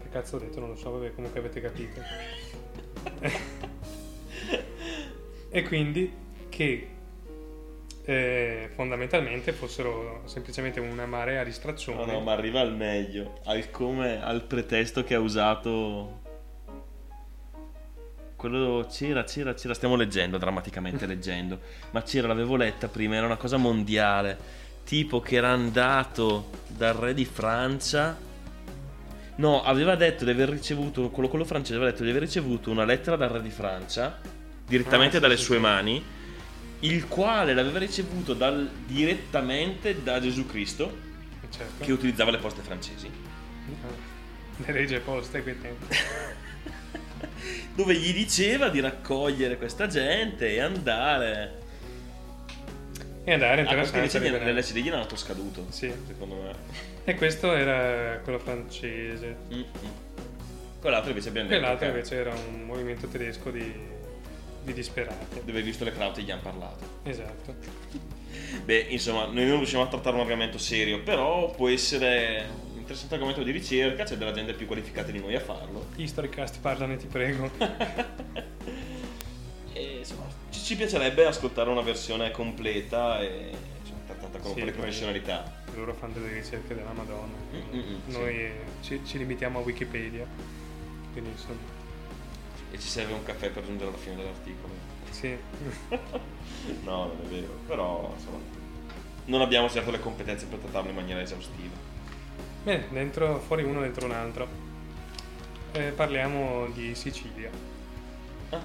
Che cazzo ho detto? Non lo so, vabbè, comunque avete capito. e quindi che eh, fondamentalmente fossero semplicemente una marea di straccioni. No, no, ma arriva al meglio. Al come, al pretesto che ha usato. Quello c'era, c'era, c'era. Stiamo leggendo, drammaticamente leggendo. Ma c'era, l'avevo letta prima, era una cosa mondiale. Tipo che era andato dal re di Francia. No, aveva detto di aver ricevuto. Quello, quello francese aveva detto di aver ricevuto una lettera dal re di Francia. Direttamente Ah, dalle sì, sue sì. mani. Il quale l'aveva ricevuto dal- direttamente da Gesù Cristo Certo. che utilizzava le poste francesi, Le regie poste quei tempi. dove gli diceva di raccogliere questa gente e andare. E andare in Ah, Santa. gli- hanno dato scaduto, Sì. secondo me. E questo era quello francese. Mm-mm. Quell'altro invece abbiamo detto Quell'altro invece era un movimento tedesco di, di disperati. dove visto le crowd gli hanno parlato. Esatto. Beh, insomma, noi non riusciamo a trattare un argomento serio, però può essere interessante argomento di ricerca, c'è della gente più qualificata di noi a farlo. Historycast, parlane, ti prego. E insomma, ci, ci piacerebbe ascoltare una versione completa e insomma, trattata con Sì, poi- professionalità. Loro fanno delle ricerche della Madonna. Mm-mm, sì. Noi eh, ci, ci limitiamo a Wikipedia. Quindi insomma. E ci serve un caffè per giungere alla fine dell'articolo. Sì. No, non è vero, però insomma. non abbiamo certo le competenze per trattarlo in maniera esaustiva. Bene, dentro, fuori uno, dentro un altro. Eh, parliamo di Sicilia Ah,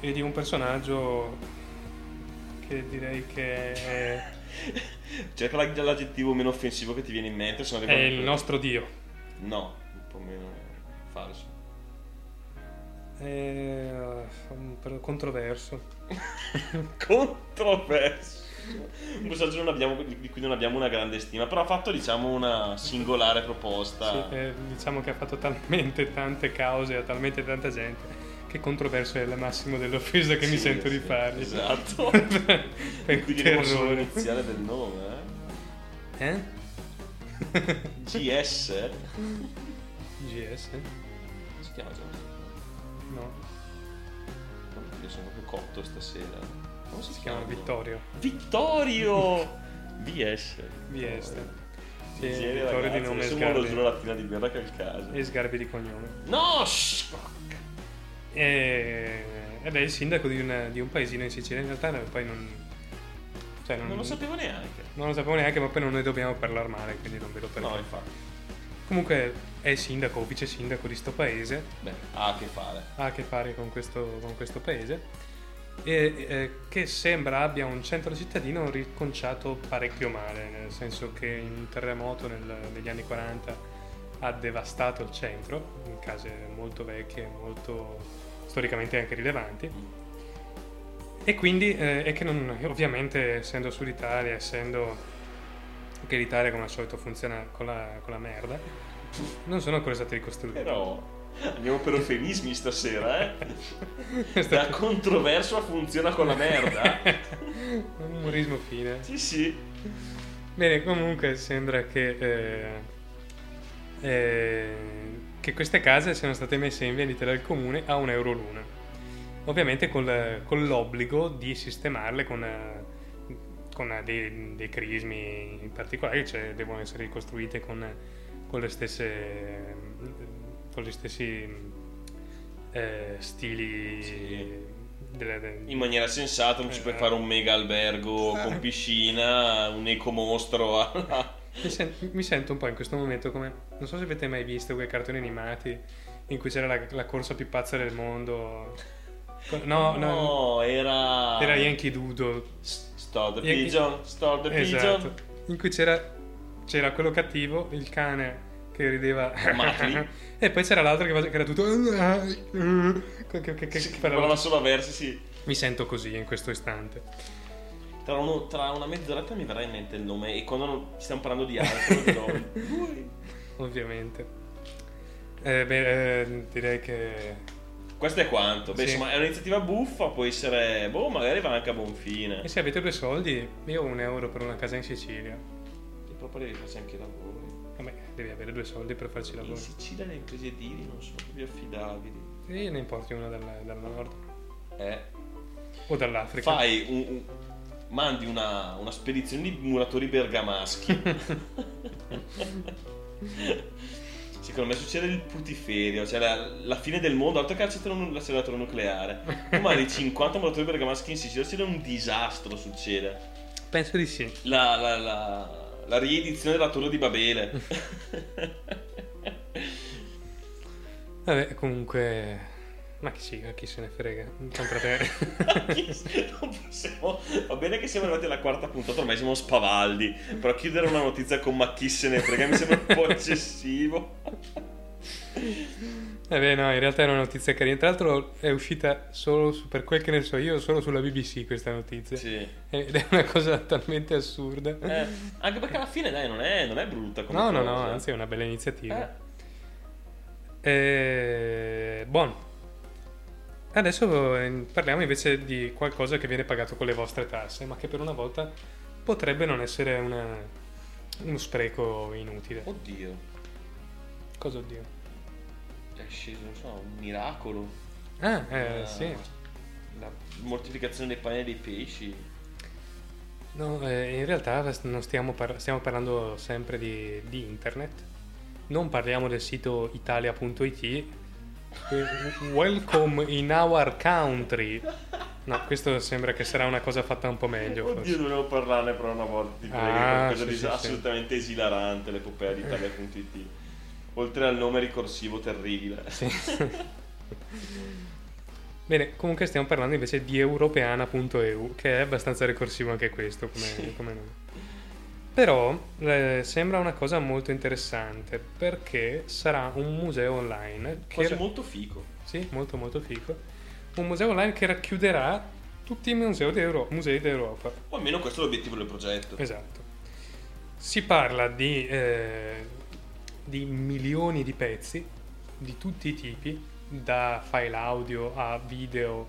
e di un personaggio che direi che è, cerca la- l'aggettivo meno offensivo che ti viene in mente. È il quello. nostro dio. No, un po' meno falso. È per- controverso. Controverso. Abbiamo- di cui non abbiamo una grande stima, però ha fatto diciamo una singolare proposta. Sì, eh, diciamo che ha fatto talmente tante cause a talmente tanta gente che controverso è il massimo dell'offesa che mi Sì, sento di sì, fargli. Esatto. per Qui diremo solo terrore. l'iniziale del nome, Eh? eh? GS? GS? Si chiama già? No, Io sono proprio cotto stasera. Come si, si chiama Vittorio. Vittorio! VS. VS. Sì, Vittorio ragazzi, di nome e me lo Sgarbi. giuro lattina di birra che è il caso. E Sgarbi di cognome. No! shh, fuck. E... Ed è il sindaco di, una- di un paesino in Sicilia. In realtà poi non... Cioè non, Non lo sapevo neanche. non lo sapevo neanche, ma poi non ne dobbiamo parlare male, quindi non vedo perché. No, infatti. Comunque è il sindaco o vice sindaco di sto paese. Beh, ha a che fare. ha a che fare con questo, con questo paese e eh, che sembra abbia un centro cittadino riconciato parecchio male, nel senso che un terremoto nel- negli anni 40 ha devastato il centro, in case molto vecchie, molto storicamente anche rilevanti, e quindi eh, e che non, ovviamente essendo Sud Italia, essendo che l'Italia come al solito funziona con la, con la merda, non sono ancora stati ricostruiti. Però andiamo per eufemismi stasera, eh? Da controverso a funziona con la merda. un umorismo fine. Sì, sì. Bene, comunque sembra che, eh, eh, che queste case siano state messe in vendita dal comune a un euro l'una. Ovviamente col- con l'obbligo di sistemarle con, con dei, dei crismi in particolare, cioè devono essere ricostruite con, con le stesse con gli stessi eh, stili Sì. delle- de- In maniera sensata, non ci puoi fare un mega albergo con piscina, un ecomostro. alla- Mi, sen- mi sento un po' in questo momento come. Non so se avete mai visto quei cartoni animati in cui c'era la, la corsa più pazza del mondo. No, no, No, era. era Yankee Doodle. Stop the Yankee- pigeon, stop the Esatto. pigeon. In cui c'era, c'era quello cattivo, il cane che rideva. E poi c'era l'altro che, era tutto. Che, che- che- che Sì, parlava- solo a versi, sì. Mi sento così in questo istante. Tra, uno- tra una mezz'oretta mi verrà in mente il nome e quando non stiamo parlando di altro. Ovviamente. Eh, beh, eh, direi che. Questo è quanto. Beh, Sì. insomma, è un'iniziativa buffa, può essere. Boh, magari va anche a buon fine. E se avete due soldi, io ho un euro per una casa in Sicilia. E proprio devi farci anche i lavori. Devi avere due soldi per farci In lavoro. Sicilia le imprese edili non sono proprio affidabili. E ne importi una dal, dal nord Eh. o dall'Africa. Fai un, un- mandi una, una spedizione di muratori bergamaschi. Secondo me succede il putiferio, cioè la, la fine del mondo, altro che l'acceleratore nucleare. Tu mandi 50 muratori bergamaschi in Sicilia, succede un disastro, succede. Penso di sì. La, la, la, la riedizione della torre di Babele. Vabbè, comunque. Ma chi sì, chi se ne frega. Possiamo- Va bene che siamo arrivati alla quarta puntata, ormai siamo spavaldi. Però chiudere una notizia con ma chi se ne frega mi sembra un po' eccessivo. Vabbè, no, in realtà è una notizia carina. Tra l'altro è uscita solo, su- per quel che ne so io, solo sulla BBC questa notizia. Sì. Ed è una cosa talmente assurda. Eh, anche perché alla fine, dai, non è, non è brutta come no, no, cosa. no, anzi è una bella iniziativa. Eh, Eh, buono. Adesso eh, parliamo invece di qualcosa che viene pagato con le vostre tasse, ma che per una volta potrebbe non essere una- uno spreco inutile. Oddio, Cosa oddio? È sceso, non so, un miracolo. Ah, eh, Ah, sì. La mortificazione dei pani e dei pesci. No, eh, in realtà non stiamo, par- stiamo parlando sempre di, di internet. Non parliamo del sito italia.it. Welcome in our country. No, questo sembra che sarà una cosa fatta un po' meglio. Oddio, forse. dovevo parlarne però una volta. Ti prego, Ah, qualcosa sì, di sì, sì. assolutamente esilarante, l'epopea di Italia.it. Oltre al nome ricorsivo terribile. Sì. Bene, comunque stiamo parlando invece di europeana.eu, che è abbastanza ricorsivo anche questo come, Sì. come nome. Però eh, sembra una cosa molto interessante perché sarà un museo online che ra- molto fico. sì, molto molto fico. Un museo online che racchiuderà tutti i musei, d'Euro- musei d'Europa. O almeno questo è l'obiettivo del progetto. Esatto. Si parla di, eh, di milioni di pezzi di tutti i tipi, da file audio a video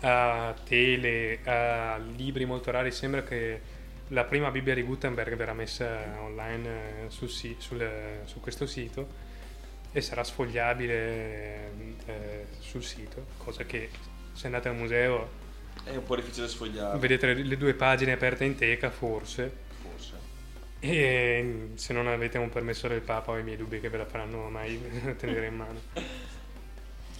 a tele a libri molto rari. Sembra che la prima Bibbia di Gutenberg verrà messa online eh, sul si- sul, eh, su questo sito e sarà sfogliabile eh, sul sito, cosa che se andate al museo È un po' difficile sfogliare. vedete le, le due pagine aperte in teca Forse. E se non avete un permesso del Papa ho i miei dubbi che ve la faranno mai tenere in mano.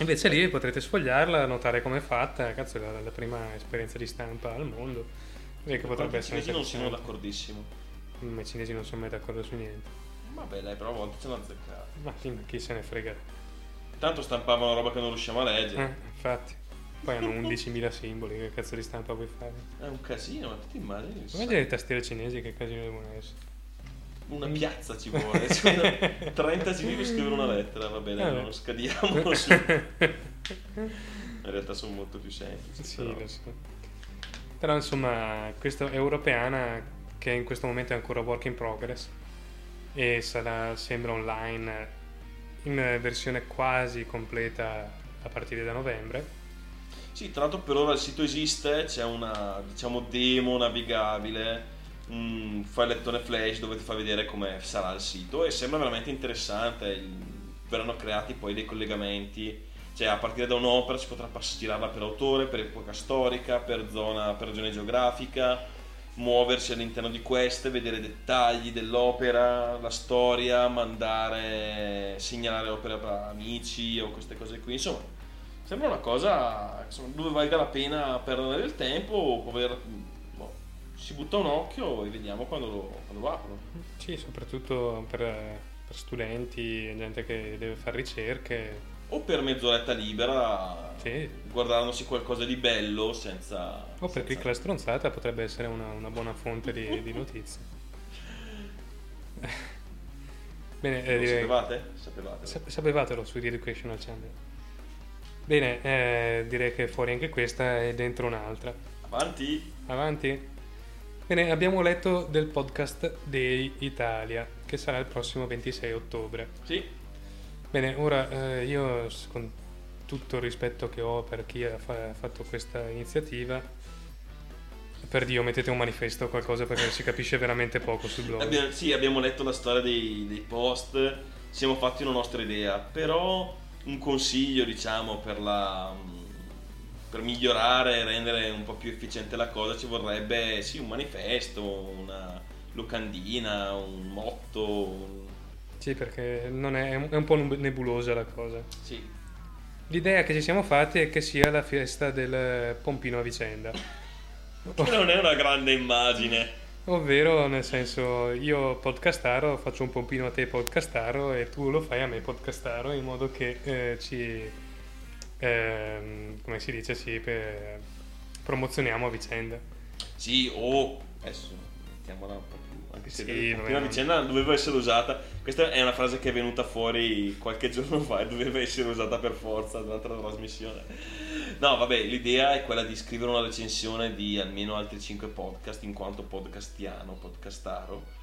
Invece lì potrete sfogliarla, notare com'è fatta, cazzo è la, la prima esperienza di stampa al mondo. Direi che potrebbe I essere cinesi non sono d'accordissimo. Ma i cinesi non sono mai d'accordo su niente. Vabbè, dai, però a volte ce l'hanno azzeccato. Ma chi, se ne frega? Tanto stampavano roba che non riusciamo a leggere. Eh, infatti. Poi hanno 11.000 simboli, che cazzo di stampa vuoi fare? È un casino, ma tu ti immagini? Immagina le tastiere cinesi che casino devono essere. Una piazza ci vuole. ci vogliono 30 CV per scrivere una lettera. Vabbè, dai, Vabbè. non scadiamo su. In realtà sono molto più semplici. Sì, però. lo so. Però insomma, questa europeana che in questo momento è ancora work in progress e sarà, sembra online in versione quasi completa a partire da novembre. Sì, tra l'altro per ora il sito esiste, c'è una diciamo demo navigabile, un filettone flash dove ti fa vedere come sarà il sito e sembra veramente interessante. Verranno creati poi dei collegamenti, cioè a partire da un'opera si potrà girarla per autore, per epoca storica, per zona, per regione geografica, muoversi all'interno di queste, vedere dettagli dell'opera, la storia, mandare, segnalare l'opera per amici o queste cose qui, insomma Sembra una cosa insomma, dove valga la pena perdere il tempo o poter, si butta un occhio e vediamo quando lo, quando lo aprono. Sì, soprattutto per, per studenti e gente che deve fare ricerche. O per mezz'oretta libera, Sì. guardandosi qualcosa di bello senza... O per chi senza- che la stronzata potrebbe essere una, una buona fonte di, di notizie. Bene, eh, Lo direi- sapevate? Sapevate. Sap- sapevatelo su The Educational Channel. Bene, eh, direi che fuori anche questa e dentro un'altra. Avanti! Avanti? Bene, abbiamo letto del podcast Day Italia, che sarà il prossimo 26 ottobre. Sì, Bene, ora eh, io con tutto il rispetto che ho per chi ha fa- fatto questa iniziativa, per Dio mettete un manifesto o qualcosa perché si capisce veramente poco sul blog. abbiamo, sì, abbiamo letto la storia dei, dei post, siamo fatti una nostra idea, però un consiglio diciamo per la... per migliorare e rendere un po' più efficiente la cosa ci vorrebbe sì un manifesto, una locandina, un motto, un- Sì, perché non è, è un- è un po' nebulosa la cosa. sì, L'idea che ci siamo fatti è che sia la festa del Pompino a vicenda. che non è una grande immagine. Ovvero, nel senso, io podcastaro, faccio un pompino a te podcastaro e tu lo fai a me podcastaro in modo che eh, ci, ehm, come si dice, sì, per- promozioniamo a vicenda. Sì, o adesso mettiamola un po' più, anche se Sì, la vabbè, prima no. vicenda doveva essere usata. Questa è una frase che è venuta fuori qualche giorno fa e doveva essere usata per forza durante la trasmissione. No, vabbè, l'idea è quella di scrivere una recensione di almeno altri 5 podcast in quanto podcastiano, podcastaro.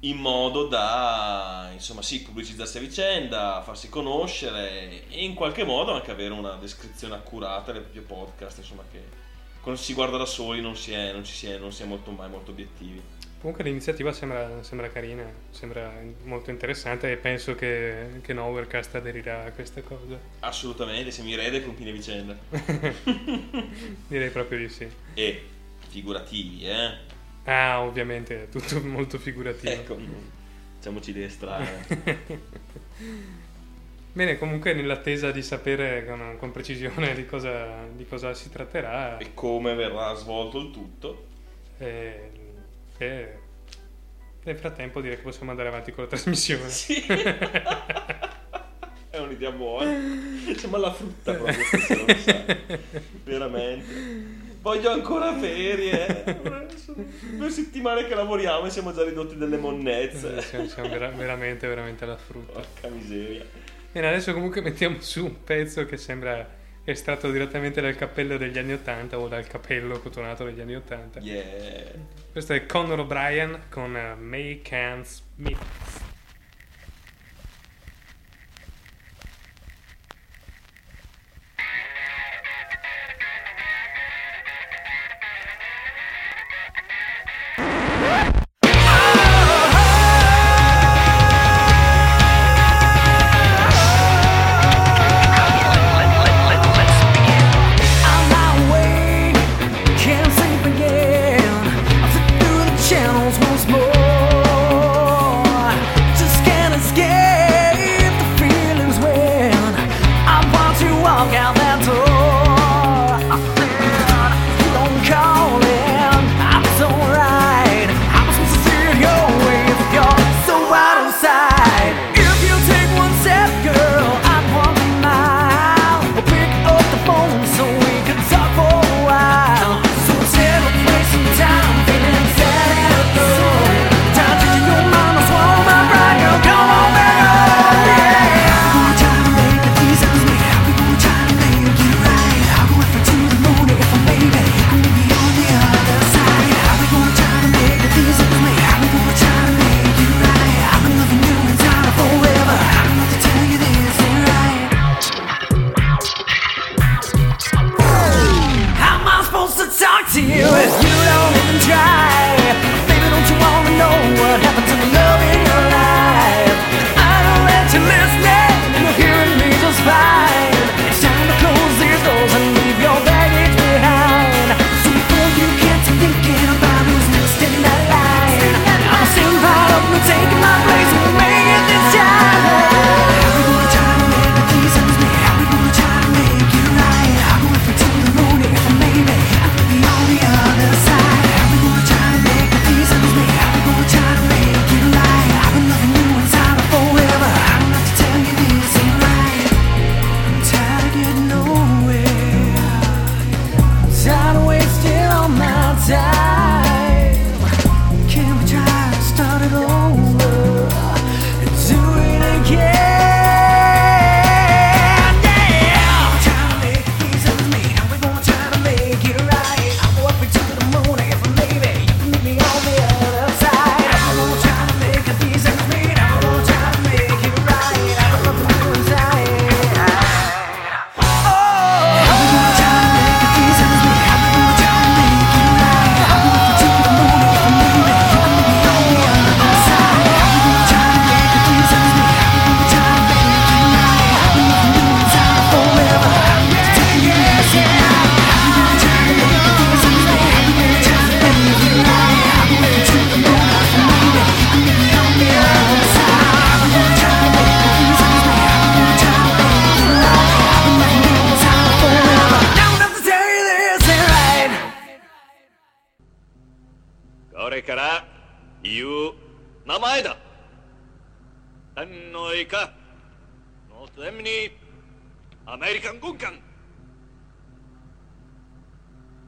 In modo da, insomma, sì, pubblicizzarsi a vicenda, farsi conoscere e in qualche modo anche avere una descrizione accurata del proprio podcast, insomma, che quando si guarda da soli non si è, non ci si è, non si è molto mai molto obiettivi. Comunque l'iniziativa sembra, sembra carina, sembra molto interessante e penso che, che Nowherecast aderirà a questa cosa. Assolutamente, siamo i re dei pompini a vicenda. Direi proprio di sì. E figurativi, eh? Ah, ovviamente, è tutto molto figurativo. Ecco, facciamoci destra. Bene, comunque nell'attesa di sapere con, con precisione di cosa, di cosa, si tratterà. E come verrà svolto il tutto. E, e, nel frattempo direi che possiamo andare avanti con la trasmissione. Sì. È un'idea buona. Siamo alla frutta proprio, Veramente. Voglio ancora ferie. Due settimane che lavoriamo e siamo già ridotti delle monnezze. Eh, siamo, siamo vera- veramente, veramente alla frutta. Porca miseria. Bene, adesso comunque mettiamo su un pezzo che sembra estratto direttamente dal cappello degli anni 80 o dal cappello cotonato degli anni 80. Yeah. Questo è Conor O'Brien con May Can't Smith.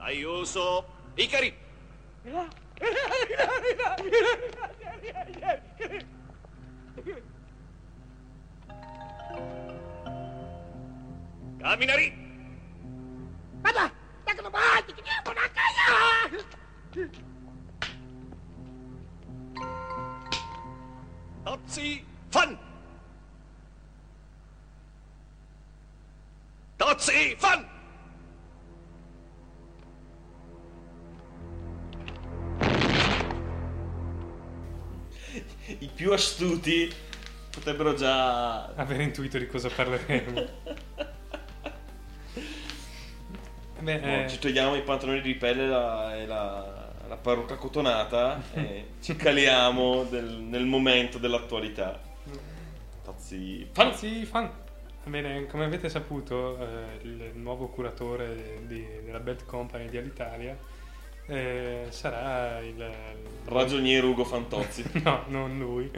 Ayuso, Ikari Kaminari Baba, tak kena baik, kita ponakan ya. Tatsi Fan! Tatsi Fan! i più astuti potrebbero già aver intuito di cosa parleremo. Beh, no, eh... Ci togliamo i pantaloni di pelle e la, e la, la parrucca cotonata e ci caliamo del, nel momento dell'attualità. Pazzi fan! Pazzi fan! Bene, come avete saputo, eh, il nuovo curatore di, della Belt Company di Alitalia eh, sarà il... Ragioniere Ugo Fantozzi. No, non lui,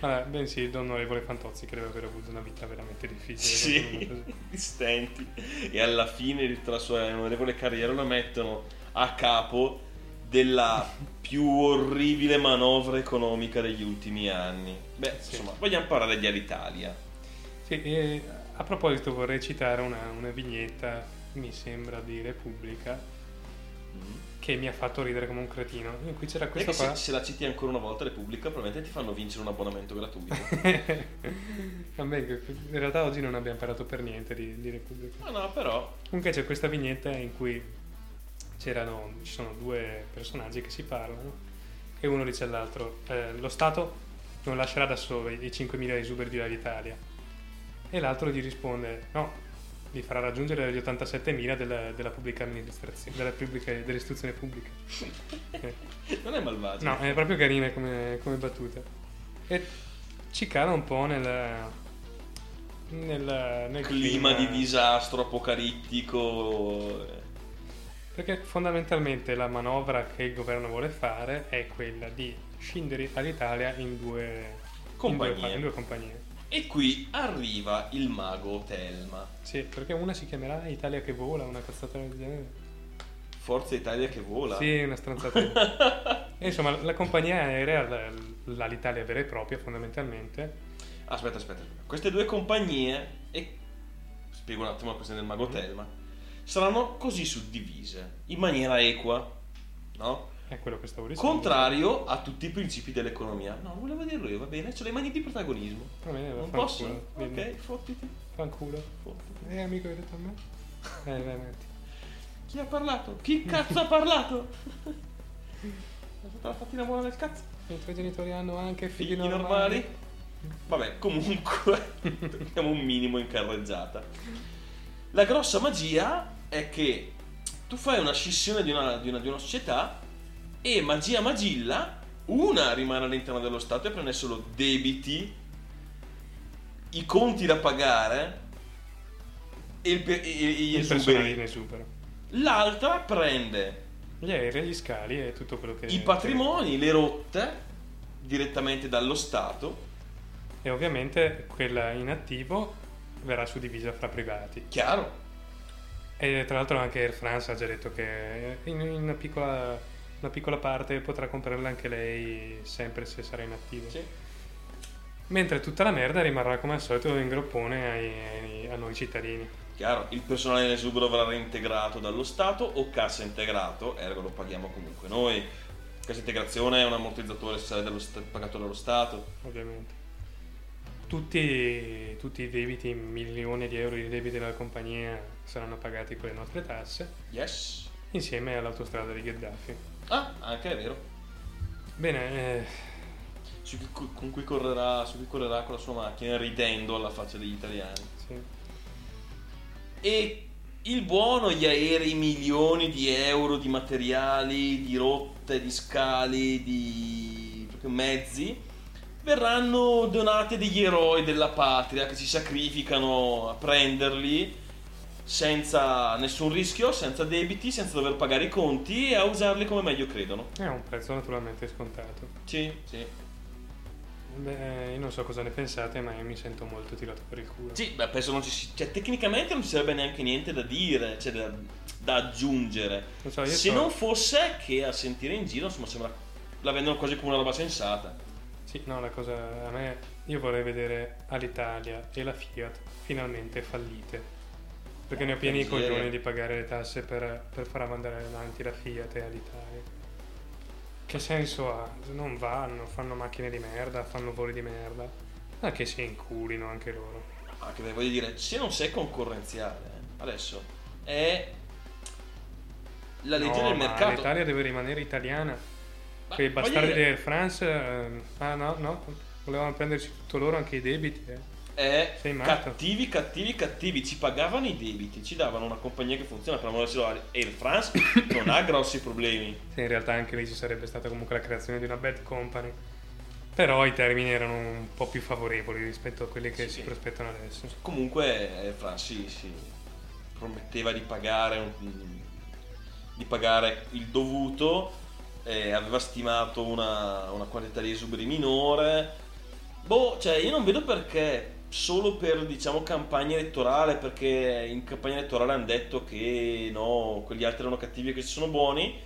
Vabbè, bensì il onorevole Fantozzi che deve aver avuto una vita veramente difficile. sì, stenti. E alla fine di tutta la sua onorevole carriera lo mettono a capo della più orribile manovra economica degli ultimi anni. Beh, Sì. insomma, vogliamo parlare di Alitalia. Sì, e a proposito vorrei citare una, una vignetta, mi sembra, di Repubblica, che mi ha fatto ridere come un cretino. In cui c'era questo se, qua... se la citi ancora una volta Repubblica, probabilmente ti fanno vincere un abbonamento gratuito. Vabbè, in realtà oggi non abbiamo parlato per niente di, di Repubblica. no, no, però. Comunque c'è questa vignetta in cui c'erano, ci sono due personaggi che si parlano e uno dice all'altro eh, lo Stato non lascerà da solo i 5.000 esuberi dell'Italia e l'altro gli risponde no, li farà raggiungere gli 87.000 della, della pubblica amministrazione, della pubblica, dell'istruzione pubblica. Non è malvagio. No, è proprio carina come, come battuta. E ci cala un po' nel, nel, nel clima di disastro apocalittico. Perché fondamentalmente la manovra che il governo vuole fare è quella di scindere all'Italia in due Compagnie. In due, in due compagnie. E qui arriva il mago Telma. Sì, perché una si chiamerà Italia che vola, una cazzata del genere. Forza Italia che vola. Sì, una stronzata. insomma, la compagnia aerea, l'Alitalia vera e propria fondamentalmente, Aspetta, aspetta. Queste due compagnie, e spiego un attimo la questione del mago Telma, saranno così suddivise in maniera equa, no? È quello che stavo dicendo. Contrario a tutti i principi dell'economia. No, volevo dirlo io, va bene? C'ho le mani di protagonismo. Va bene, Non fanculo. posso? Dimmi. Ok, fottiti. Fanculo. fottiti. Eh, amico, hai detto a me? Eh, vai avanti. Chi ha parlato? Chi cazzo ha parlato? È stata la fattina buona del cazzo. I tuoi genitori hanno anche figli, Figli normali? Vabbè, comunque, torniamo un minimo in carreggiata. La grossa magia è che tu fai una scissione di una, di una- di una società e magia magilla, una rimane all'interno dello Stato e prende solo debiti, i conti da pagare e, il, pe- e- e gli Il esuberi. esubero. L'altra prende Gli aerei, gli scali e tutto quello che... i patrimoni, le rotte direttamente dallo Stato. E ovviamente quella in attivo verrà suddivisa fra privati. Chiaro, E tra l'altro anche Air France ha già detto che in una piccola, una piccola parte potrà comprarla anche lei sempre se sarà in attivo. sì. Mentre tutta la merda rimarrà come al solito in groppone ai- ai- a noi cittadini. Chiaro, il personale in esubero verrà reintegrato dallo Stato o cassa integrato, ergo lo paghiamo comunque noi. Cassa integrazione è un ammortizzatore sociale dello sta- pagato dallo Stato. ovviamente. Tutti, tutti i debiti, milioni di euro di debiti della compagnia saranno pagati con le nostre tasse, Yes. insieme all'autostrada di Gheddafi. Ah, anche è vero. Bene, eh, Su chi- con cui correrà, su cui correrà con la sua macchina ridendo alla faccia degli italiani. sì. E il buono, gli aerei, milioni di euro di materiali, di rotte, di scali, di mezzi, verranno donati a degli eroi della patria che si sacrificano a prenderli senza nessun rischio, senza debiti, senza dover pagare i conti e a usarli come meglio credono. è un prezzo naturalmente scontato. Sì, sì. Beh, io non so cosa ne pensate, ma io mi sento molto tirato per il culo. Sì, beh, penso non ci si... Cioè, tecnicamente non ci sarebbe neanche niente da dire, cioè da, da aggiungere. Non so, io Se so- non fosse che a sentire in giro, insomma, sembra... La vendono quasi come una roba sensata. Sì, no, la cosa a me io vorrei vedere all'Italia e la Fiat finalmente fallite. Perché ne ho pieni i coglioni di pagare le tasse per, per far andare avanti la Fiat e all'Italia. Che senso ha? Non vanno, fanno macchine di merda, fanno voli di merda. Ma che si inculino anche loro. Anche perché voglio dire, se non sei concorrenziale, eh, adesso è la legge no, del ma mercato. l'Italia deve rimanere italiana. Ma Quei bastardi dire- di Air France, ehm, ah no, no, volevano prenderci tutto loro anche i debiti. eh. È cattivi, cattivi, cattivi. Ci pagavano i debiti, ci davano una compagnia che funziona. Per amore del cielo, Air France non ha grossi problemi. Sì, in realtà anche lì ci sarebbe stata comunque la creazione di una bad company. Però i termini erano un po' più favorevoli rispetto a quelli che Sì. si prospettano adesso. Comunque eh, Franci si prometteva di pagare, un- di pagare il dovuto, eh, aveva stimato una, una quantità di esuberi minore. Boh, cioè io non vedo perché solo per diciamo campagna elettorale, perché in campagna elettorale hanno detto che no, quegli altri erano cattivi e questi sono buoni.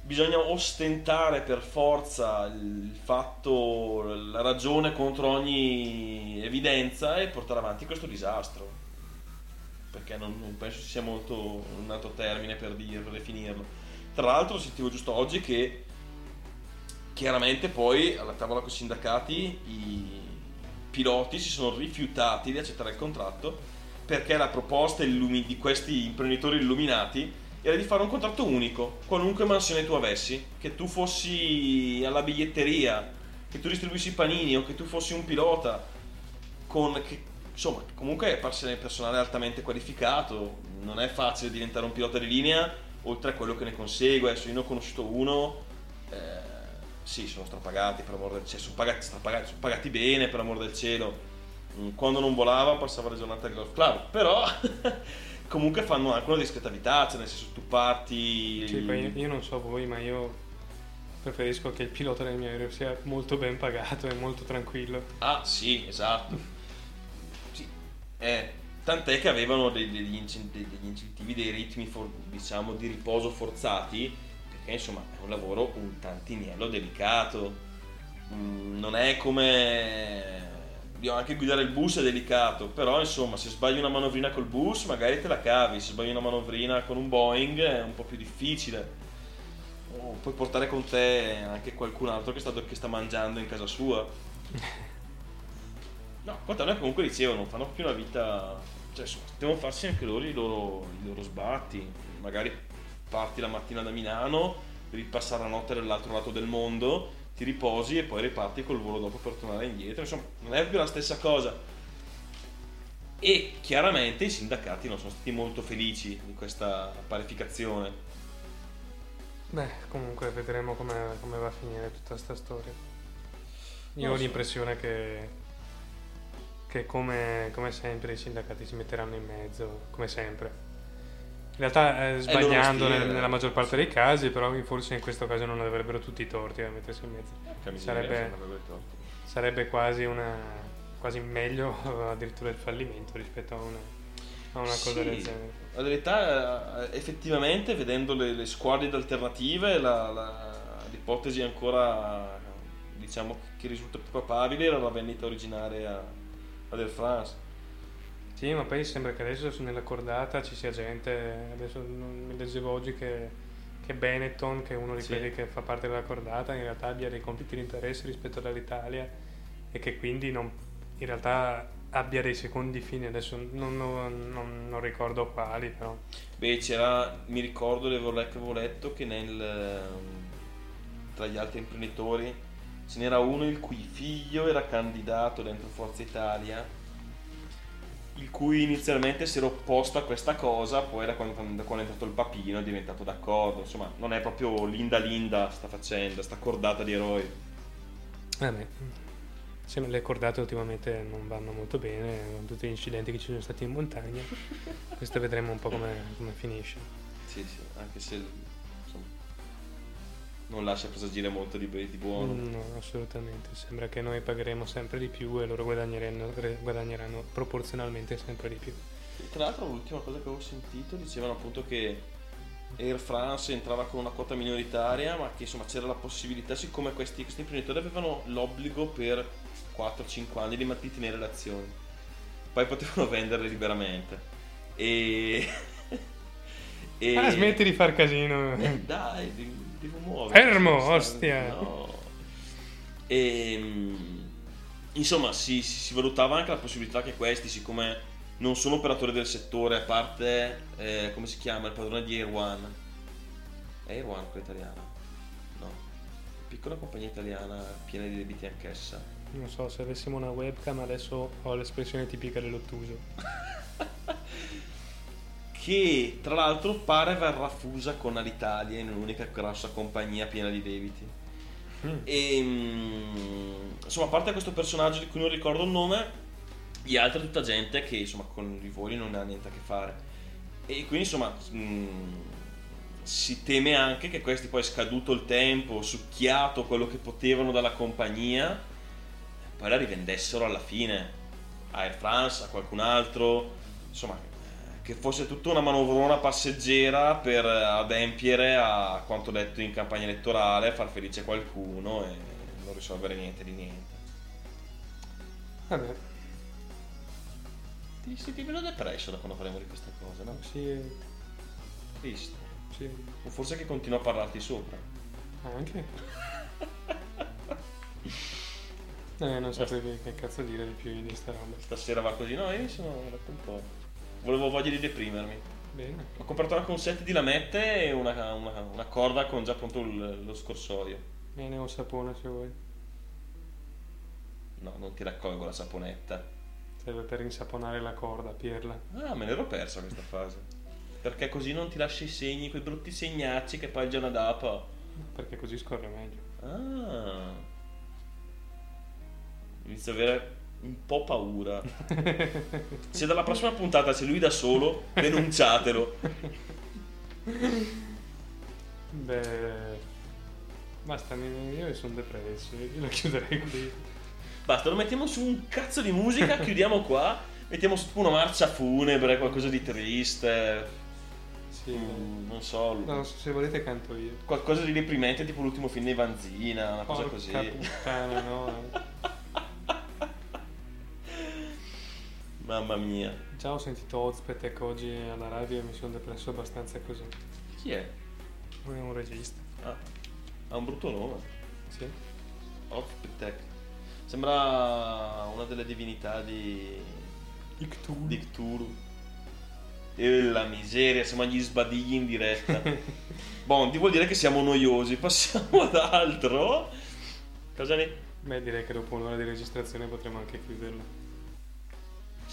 Bisogna ostentare per forza il fatto, la ragione contro ogni evidenza e portare avanti questo disastro. Perché non, non penso ci sia molto un altro termine per dirlo, per definirlo. Tra l'altro sentivo giusto oggi che chiaramente poi alla tavola con i sindacati i piloti si sono rifiutati di accettare il contratto perché la proposta illumi- di questi imprenditori illuminati era di fare un contratto unico, qualunque mansione tu avessi, che tu fossi alla biglietteria, che tu distribuissi i panini o che tu fossi un pilota, con che, insomma, comunque è pers- personale altamente qualificato, non è facile diventare un pilota di linea, oltre a quello che ne consegue, adesso io ne ho conosciuto uno, eh, sì, sono strapagati per amor del cielo, sono pagati, strapagati, sono pagati bene per amor del cielo, Mm, quando non volava passava le giornate al golf club, però comunque fanno anche una discreta vita, cioè nel senso tu parti... Sì, io, io non so voi, ma io preferisco che il pilota del mio aereo sia molto ben pagato e molto tranquillo. Ah, sì, esatto. Sì. Eh, tant'è che avevano degli incentivi, dei ritmi, for- diciamo, di riposo forzati, perché insomma è un lavoro un tantiniello delicato. Mm, non è come... Anche guidare il bus è delicato, però insomma se sbagli una manovrina col bus magari te la cavi, se sbagli una manovrina con un Boeing è un po' più difficile. O puoi portare con te anche qualcun altro che sta, che sta mangiando in casa sua. No, noi comunque dicevano, fanno più una vita... Cioè, devono farsi anche loro i loro, i loro sbatti. Magari parti la mattina da Milano, devi passare la notte dall'altro lato del mondo, ti riposi e poi riparti col volo dopo per tornare indietro. Insomma, non è più la stessa cosa. E chiaramente i sindacati non sono stati molto felici di questa parificazione. Beh, comunque vedremo come, come va a finire tutta questa storia. Io Non ho so. l'impressione che, che come, come sempre i sindacati si metteranno in mezzo, come sempre. In realtà eh, loro sbagliando nel- nella maggior parte dei casi, però forse in questo caso non avrebbero tutti i torti a mettersi in mezzo. Sarebbe- Sarebbe quasi, una, quasi meglio addirittura il fallimento rispetto a una, a una cosa del genere. La verità, eh, effettivamente, vedendo le, le squadre alternative, la- la- l'ipotesi ancora, diciamo, che risulta più papabile era la vendita originaria ad Air France. Sì, ma poi sembra che adesso nella cordata ci sia gente, adesso non- mi leggevo oggi che, che Benetton, che è uno di Sì. quelli che fa parte della cordata, in realtà abbia dei conflitti di interesse rispetto all'Italia e che quindi non- in realtà abbia dei secondi fini, adesso non, non- non- non ricordo quali, però Beh, c'era, mi ricordo, avevo le- che avevo letto che nel, tra gli altri imprenditori ce n'era uno il cui figlio era candidato dentro Forza Italia, il cui inizialmente si era opposto a questa cosa, poi da quando, da quando è entrato il papino è diventato d'accordo, insomma non è proprio linda linda sta faccenda, sta cordata di eroi. Vabbè, sembra le cordate ultimamente non vanno molto bene, con tutti gli incidenti che ci sono stati in montagna. Questo vedremo un po' come, come finisce. Sì, sì, anche se non lascia presagire molto di, di buono. Mm, No, assolutamente. Sembra che noi pagheremo sempre di più e loro guadagneranno, guadagneranno proporzionalmente sempre di più. Tra l'altro l'ultima cosa che avevo sentito dicevano appunto che Air France entrava con una quota minoritaria ma che insomma c'era la possibilità siccome questi, questi imprenditori avevano l'obbligo per 4-5 anni di mantenere le azioni poi potevano venderle liberamente e... e... Ah, smetti di far casino. Eh, dai, devo, muovere. Fermo, Sta- ostia. No. E, mm, insomma, si, si- si valutava anche la possibilità che questi, siccome non sono operatori del settore, a parte, eh, come si chiama, il padrone di Air One. È Air One quella italiana? No. Piccola compagnia italiana piena di debiti anch'essa. Non so, se avessimo una webcam adesso ho l'espressione tipica dell'ottuso. Che tra l'altro pare verrà fusa con Alitalia in un'unica grossa compagnia piena di debiti. Mm. E mm, insomma, a parte questo personaggio di cui non ricordo il nome, gli altri tutta gente che insomma con i voli non ha niente a che fare. E quindi insomma mm, si teme anche che questi poi scaduto il tempo, succhiato quello che potevano dalla compagnia, poi la rivendessero alla fine a Air France, a qualcun altro, insomma che fosse tutta una manovrona passeggera per adempiere a quanto detto in campagna elettorale, far felice qualcuno e non risolvere niente di niente. Vabbè, Ti senti meno depresso da quando parliamo di queste cose, no? sì, Triste. sì. O forse che continua a parlarti sopra. Anche. Eh, non sapevo che, cazzo dire di più di sta roba. Stasera va così, no, io mi sono letto un po'. Volevo voglia di deprimermi. Bene. Ho comprato anche un set di lamette e una, una- una corda con già pronto il- lo scorsoio. Bene, un sapone se vuoi. No, non ti raccolgo la saponetta. Serve per insaponare la corda, pirla. Ah, me l'ero persa questa fase. Perché così non ti lasci i segni, quei brutti segnacci che poi il giorno dopo. Perché così scorre meglio. Ah. Inizio ad avere un po' paura. Se dalla prossima puntata c'è lui da solo, denunciatelo. Beh. Basta, io sono depresso. Io lo chiuderei qui. Basta, lo mettiamo su un cazzo di musica, chiudiamo qua. Mettiamo su una marcia funebre, qualcosa di triste. Sì. Mm, non so, No, se volete canto io. qualcosa di deprimente, tipo l'ultimo film di Vanzina, una cosa Porca così. puttana, no. Mamma mia. Già ho sentito Ozpetek oggi alla radio e mi sono depresso abbastanza così. Chi è? È un regista. Ah, ha un brutto nome. Sì. Ozpetek. Sembra una delle divinità di, Ictulu. di Cthulhu. E la miseria, siamo agli sbadigli in diretta. Bon, ti vuol dire che siamo noiosi. Passiamo ad altro. Cosa ne... Beh, direi che dopo un'ora di registrazione potremo anche chiuderlo.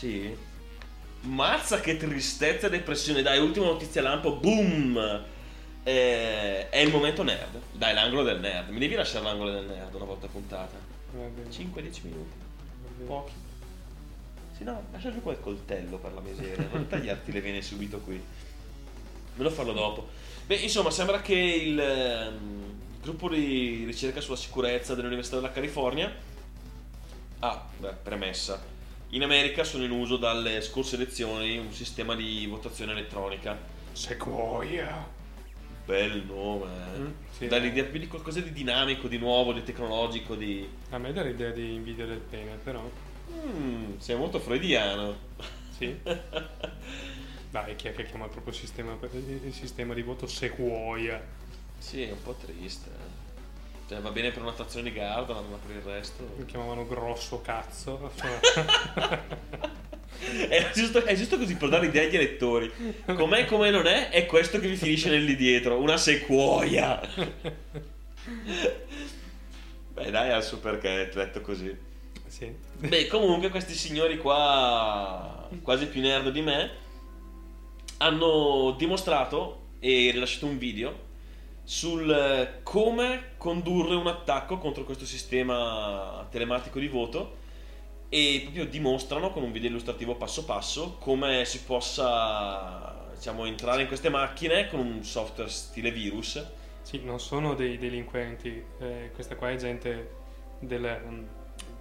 Sì. Mazza che tristezza e depressione. Dai, ultima notizia lampo. Boom! Eh, è il momento nerd. Dai, l'angolo del nerd. Mi devi lasciare l'angolo del nerd una volta puntata. Va bene. 5-10 minuti. Pochi. Sì, no, lascia giù quel coltello per la miseria. Non tagliarti le vene subito qui. Ve lo farlo dopo. Beh, insomma, sembra che il ehm, gruppo di ricerca sulla sicurezza dell'Università della California. Ah, beh, premessa. In America sono in uso dalle scorse elezioni un sistema di votazione elettronica. Sequoia. Bel nome, eh. Mm, sì, Dà eh. l'idea più di qualcosa di dinamico, di nuovo, di tecnologico, di. A me dà l'idea di invidia del pene, però. Mm, sei molto freudiano. Sì. Dai, chi è che chiama il proprio sistema, il sistema di voto Sequoia? Sì, è un po' triste. Cioè, va bene per una stazione di Garda, ma per il resto. Lo chiamavano grosso cazzo. È giusto, è giusto così per dare idea agli elettori. Com'è, come non è, è questo che vi finisce nel lì dietro. Una sequoia. Beh, dai, ha il suo perché, detto così. sì. Beh, comunque questi signori qua, quasi più nerd di me, hanno dimostrato e rilasciato un video sul eh, come condurre un attacco contro questo sistema telematico di voto e proprio dimostrano con un video illustrativo passo passo come si possa diciamo, entrare in queste macchine con un software stile virus. Sì, non sono dei delinquenti, eh, questa qua è gente del,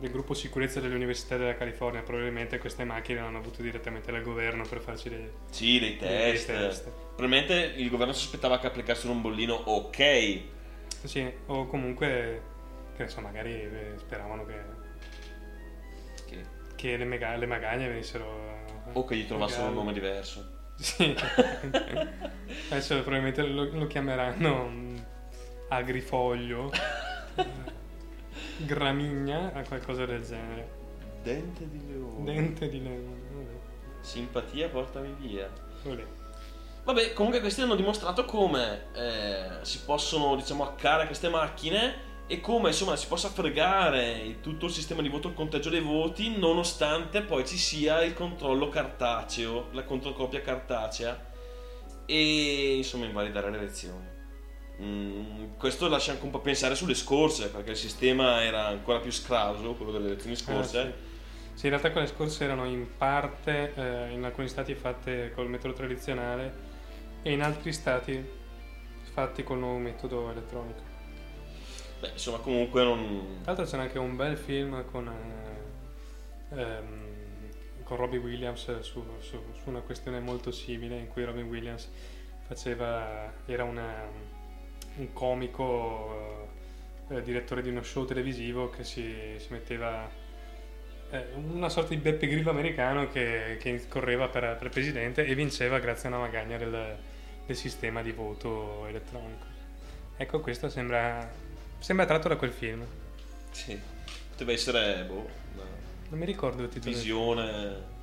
del gruppo sicurezza dell'Università della California, probabilmente queste macchine l'hanno avuto direttamente dal governo per farci dei... sì, dei Dei test. test. probabilmente il governo sospettava che applicassero un bollino ok Sì, o comunque, che ne so, magari eh, speravano che, che- che le, mega- le magagne venissero... eh, o che gli trovassero un nome diverso Sì. Adesso probabilmente lo, lo chiameranno mm, agrifoglio, gramigna, o qualcosa del genere. dente di leone Dente di leone. simpatia portami via vabbè. Olè. Vabbè, comunque questi hanno dimostrato come eh, si possono, diciamo, hackare queste macchine e come, insomma, si possa fregare tutto il sistema di voto, il conteggio dei voti, nonostante poi ci sia il controllo cartaceo, la controcopia cartacea e, insomma, invalidare le elezioni. Mm, questo lascia anche un po' pensare sulle scorse, perché il sistema era ancora più scrauso, quello delle elezioni scorse. Ah, sì. Sì, in realtà quelle scorse erano in parte, eh, in alcuni stati fatte col metodo tradizionale e in altri stati fatti col nuovo metodo elettronico. Beh, insomma, comunque non... Tra l'altro c'è anche un bel film con, eh, ehm, con Robin Williams su, su- su una questione molto simile in cui Robin Williams faceva, era una- un comico eh, eh, direttore di uno show televisivo che si, si metteva eh, una sorta di Beppe Grillo americano che, che correva per, per presidente e vinceva grazie a una magagna del, del sistema di voto elettronico. Ecco, questo sembra, sembra tratto da quel film. Sì, poteva essere, boh, una Non mi ricordo il titolo. visione...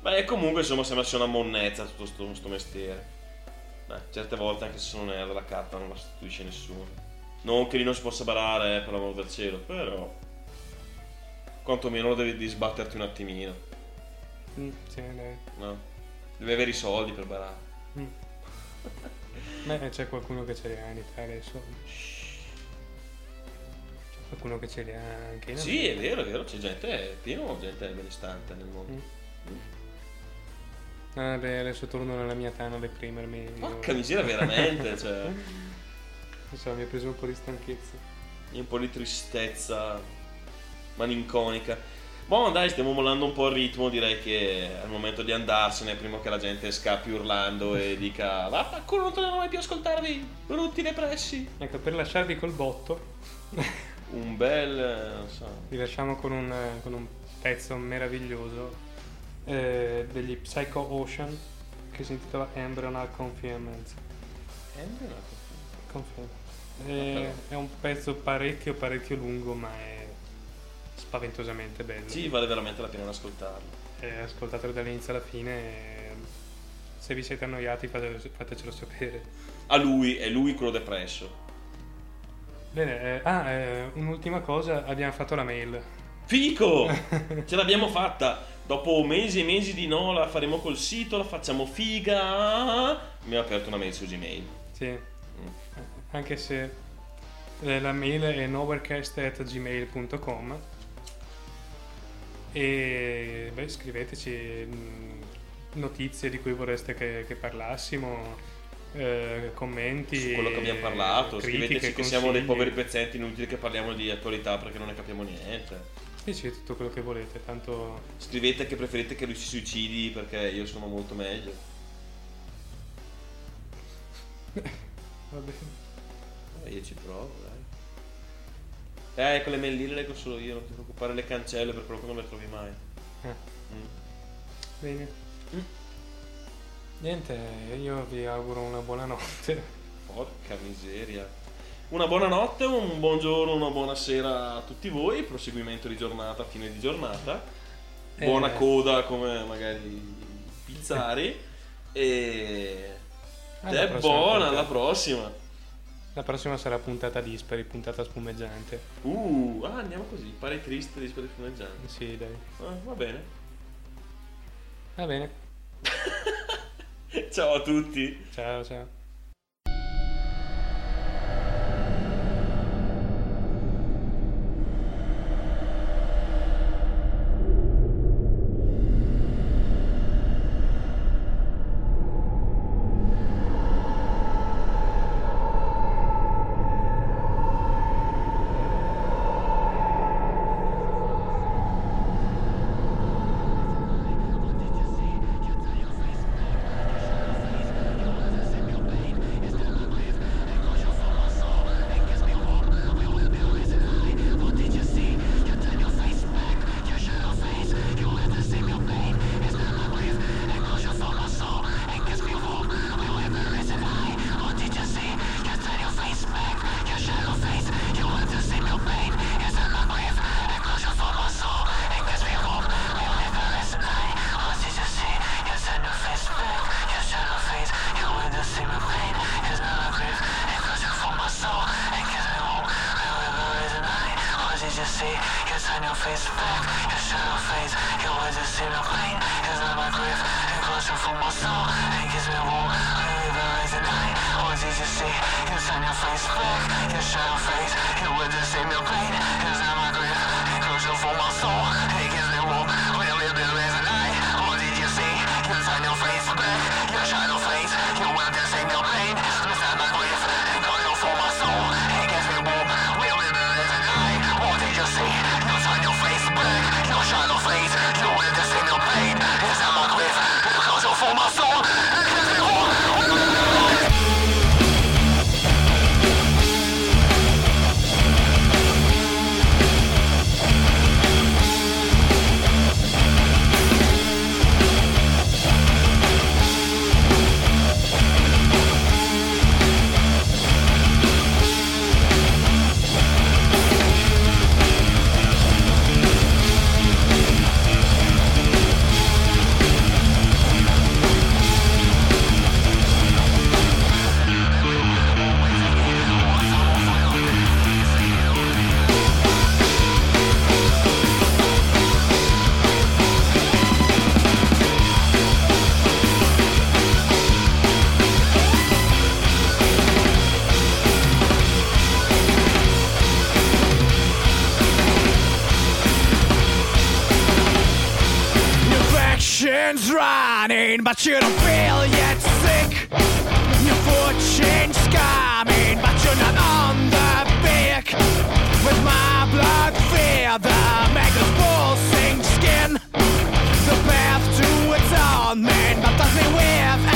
Beh, comunque, insomma, sembra sia una monnezza tutto sto, sto mestiere. Beh, certe volte anche se non è della carta non la sostituisce nessuno. Non che lì non si possa barare, eh, per l'amor del cielo, però... Quantomeno lo devi, sbatterti un attimino, Mm, sì, dai. no? Devi avere i soldi per barare. Mm. Beh, c'è qualcuno che ce li ha in Italia adesso. C'è qualcuno che ce li ha anche in Sì, è vero, è vero, c'è gente, è pieno gente benestante nel mondo. Mm. Ah, beh, adesso torno nella mia tana a deprimermi. Io- Porca miseria, veramente, cioè... Non so, mi ha preso un po' di stanchezza. un po' di tristezza malinconica. Boh, dai, stiamo mollando un po' il ritmo, direi che è il momento di andarsene prima che la gente scappi urlando e dica vaffanculo non tornerò mai più a ascoltarvi, brutti depressi. Ecco, per lasciarvi col botto, Un bel, eh, non so, vi lasciamo con un, con un pezzo meraviglioso eh, degli Psycho Ocean che si intitola Embryonal Confinement. Confinement. Eh, è un pezzo parecchio parecchio lungo ma è spaventosamente bello. sì, vale veramente la pena di ascoltarlo. Eh, ascoltatelo dall'inizio alla fine e se vi siete annoiati fate- fatecelo sapere. A lui, è lui quello depresso. Bene, eh, ah, eh, un'ultima cosa, abbiamo fatto la mail. Fico! Ce l'abbiamo fatta! Dopo mesi e mesi di no, la faremo col sito, la facciamo figa. Abbiamo aperto una mail su Gmail. Sì, anche se eh, la mail è nowherecast.gmail.com e beh, scriveteci mh, notizie di cui vorreste che, che parlassimo, eh, commenti. su quello che abbiamo parlato. critiche, Scriveteci che siamo dei poveri pezzenti, inutile che parliamo di attualità perché non ne capiamo niente. Sì, tutto quello che volete, tanto Scrivete che preferite che lui si suicidi perché io sono molto meglio. va bene. Eh, io ci provo, dai. Eh, quelle mail lì le leggo solo io, non ti preoccupare, le cancelle per quello che non le trovi mai. Eh, Mm. bene. Niente, io vi auguro una buona notte. Porca miseria. Una buona notte, un buongiorno, una buona sera a tutti voi, proseguimento di giornata, fine di giornata. Buona Eh. coda come magari pizzari. E... Alla è buona, alla prossima. La prossima sarà puntata dispari, puntata spumeggiante. Uh, ah, andiamo così, pare triste di squadre fumeggianti. Sì, dai. Ah, va bene. Va bene. Ciao a tutti. Ciao, ciao. fortune's running, but you don't feel yet sick. Your fortune's coming, but you're not on the pick. With my blood feather, the this pulsing skin. The path to its own man, but doesn't with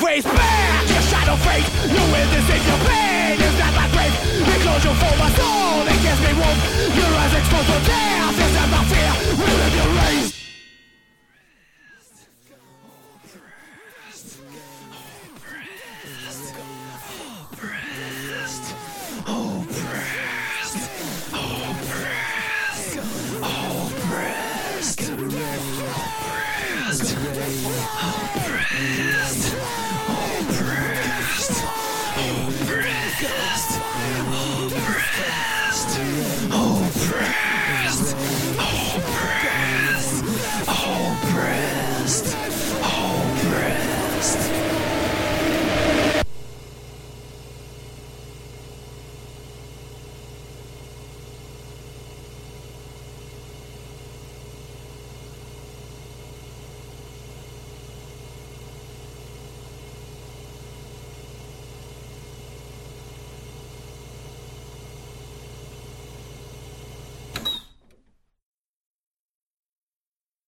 ways.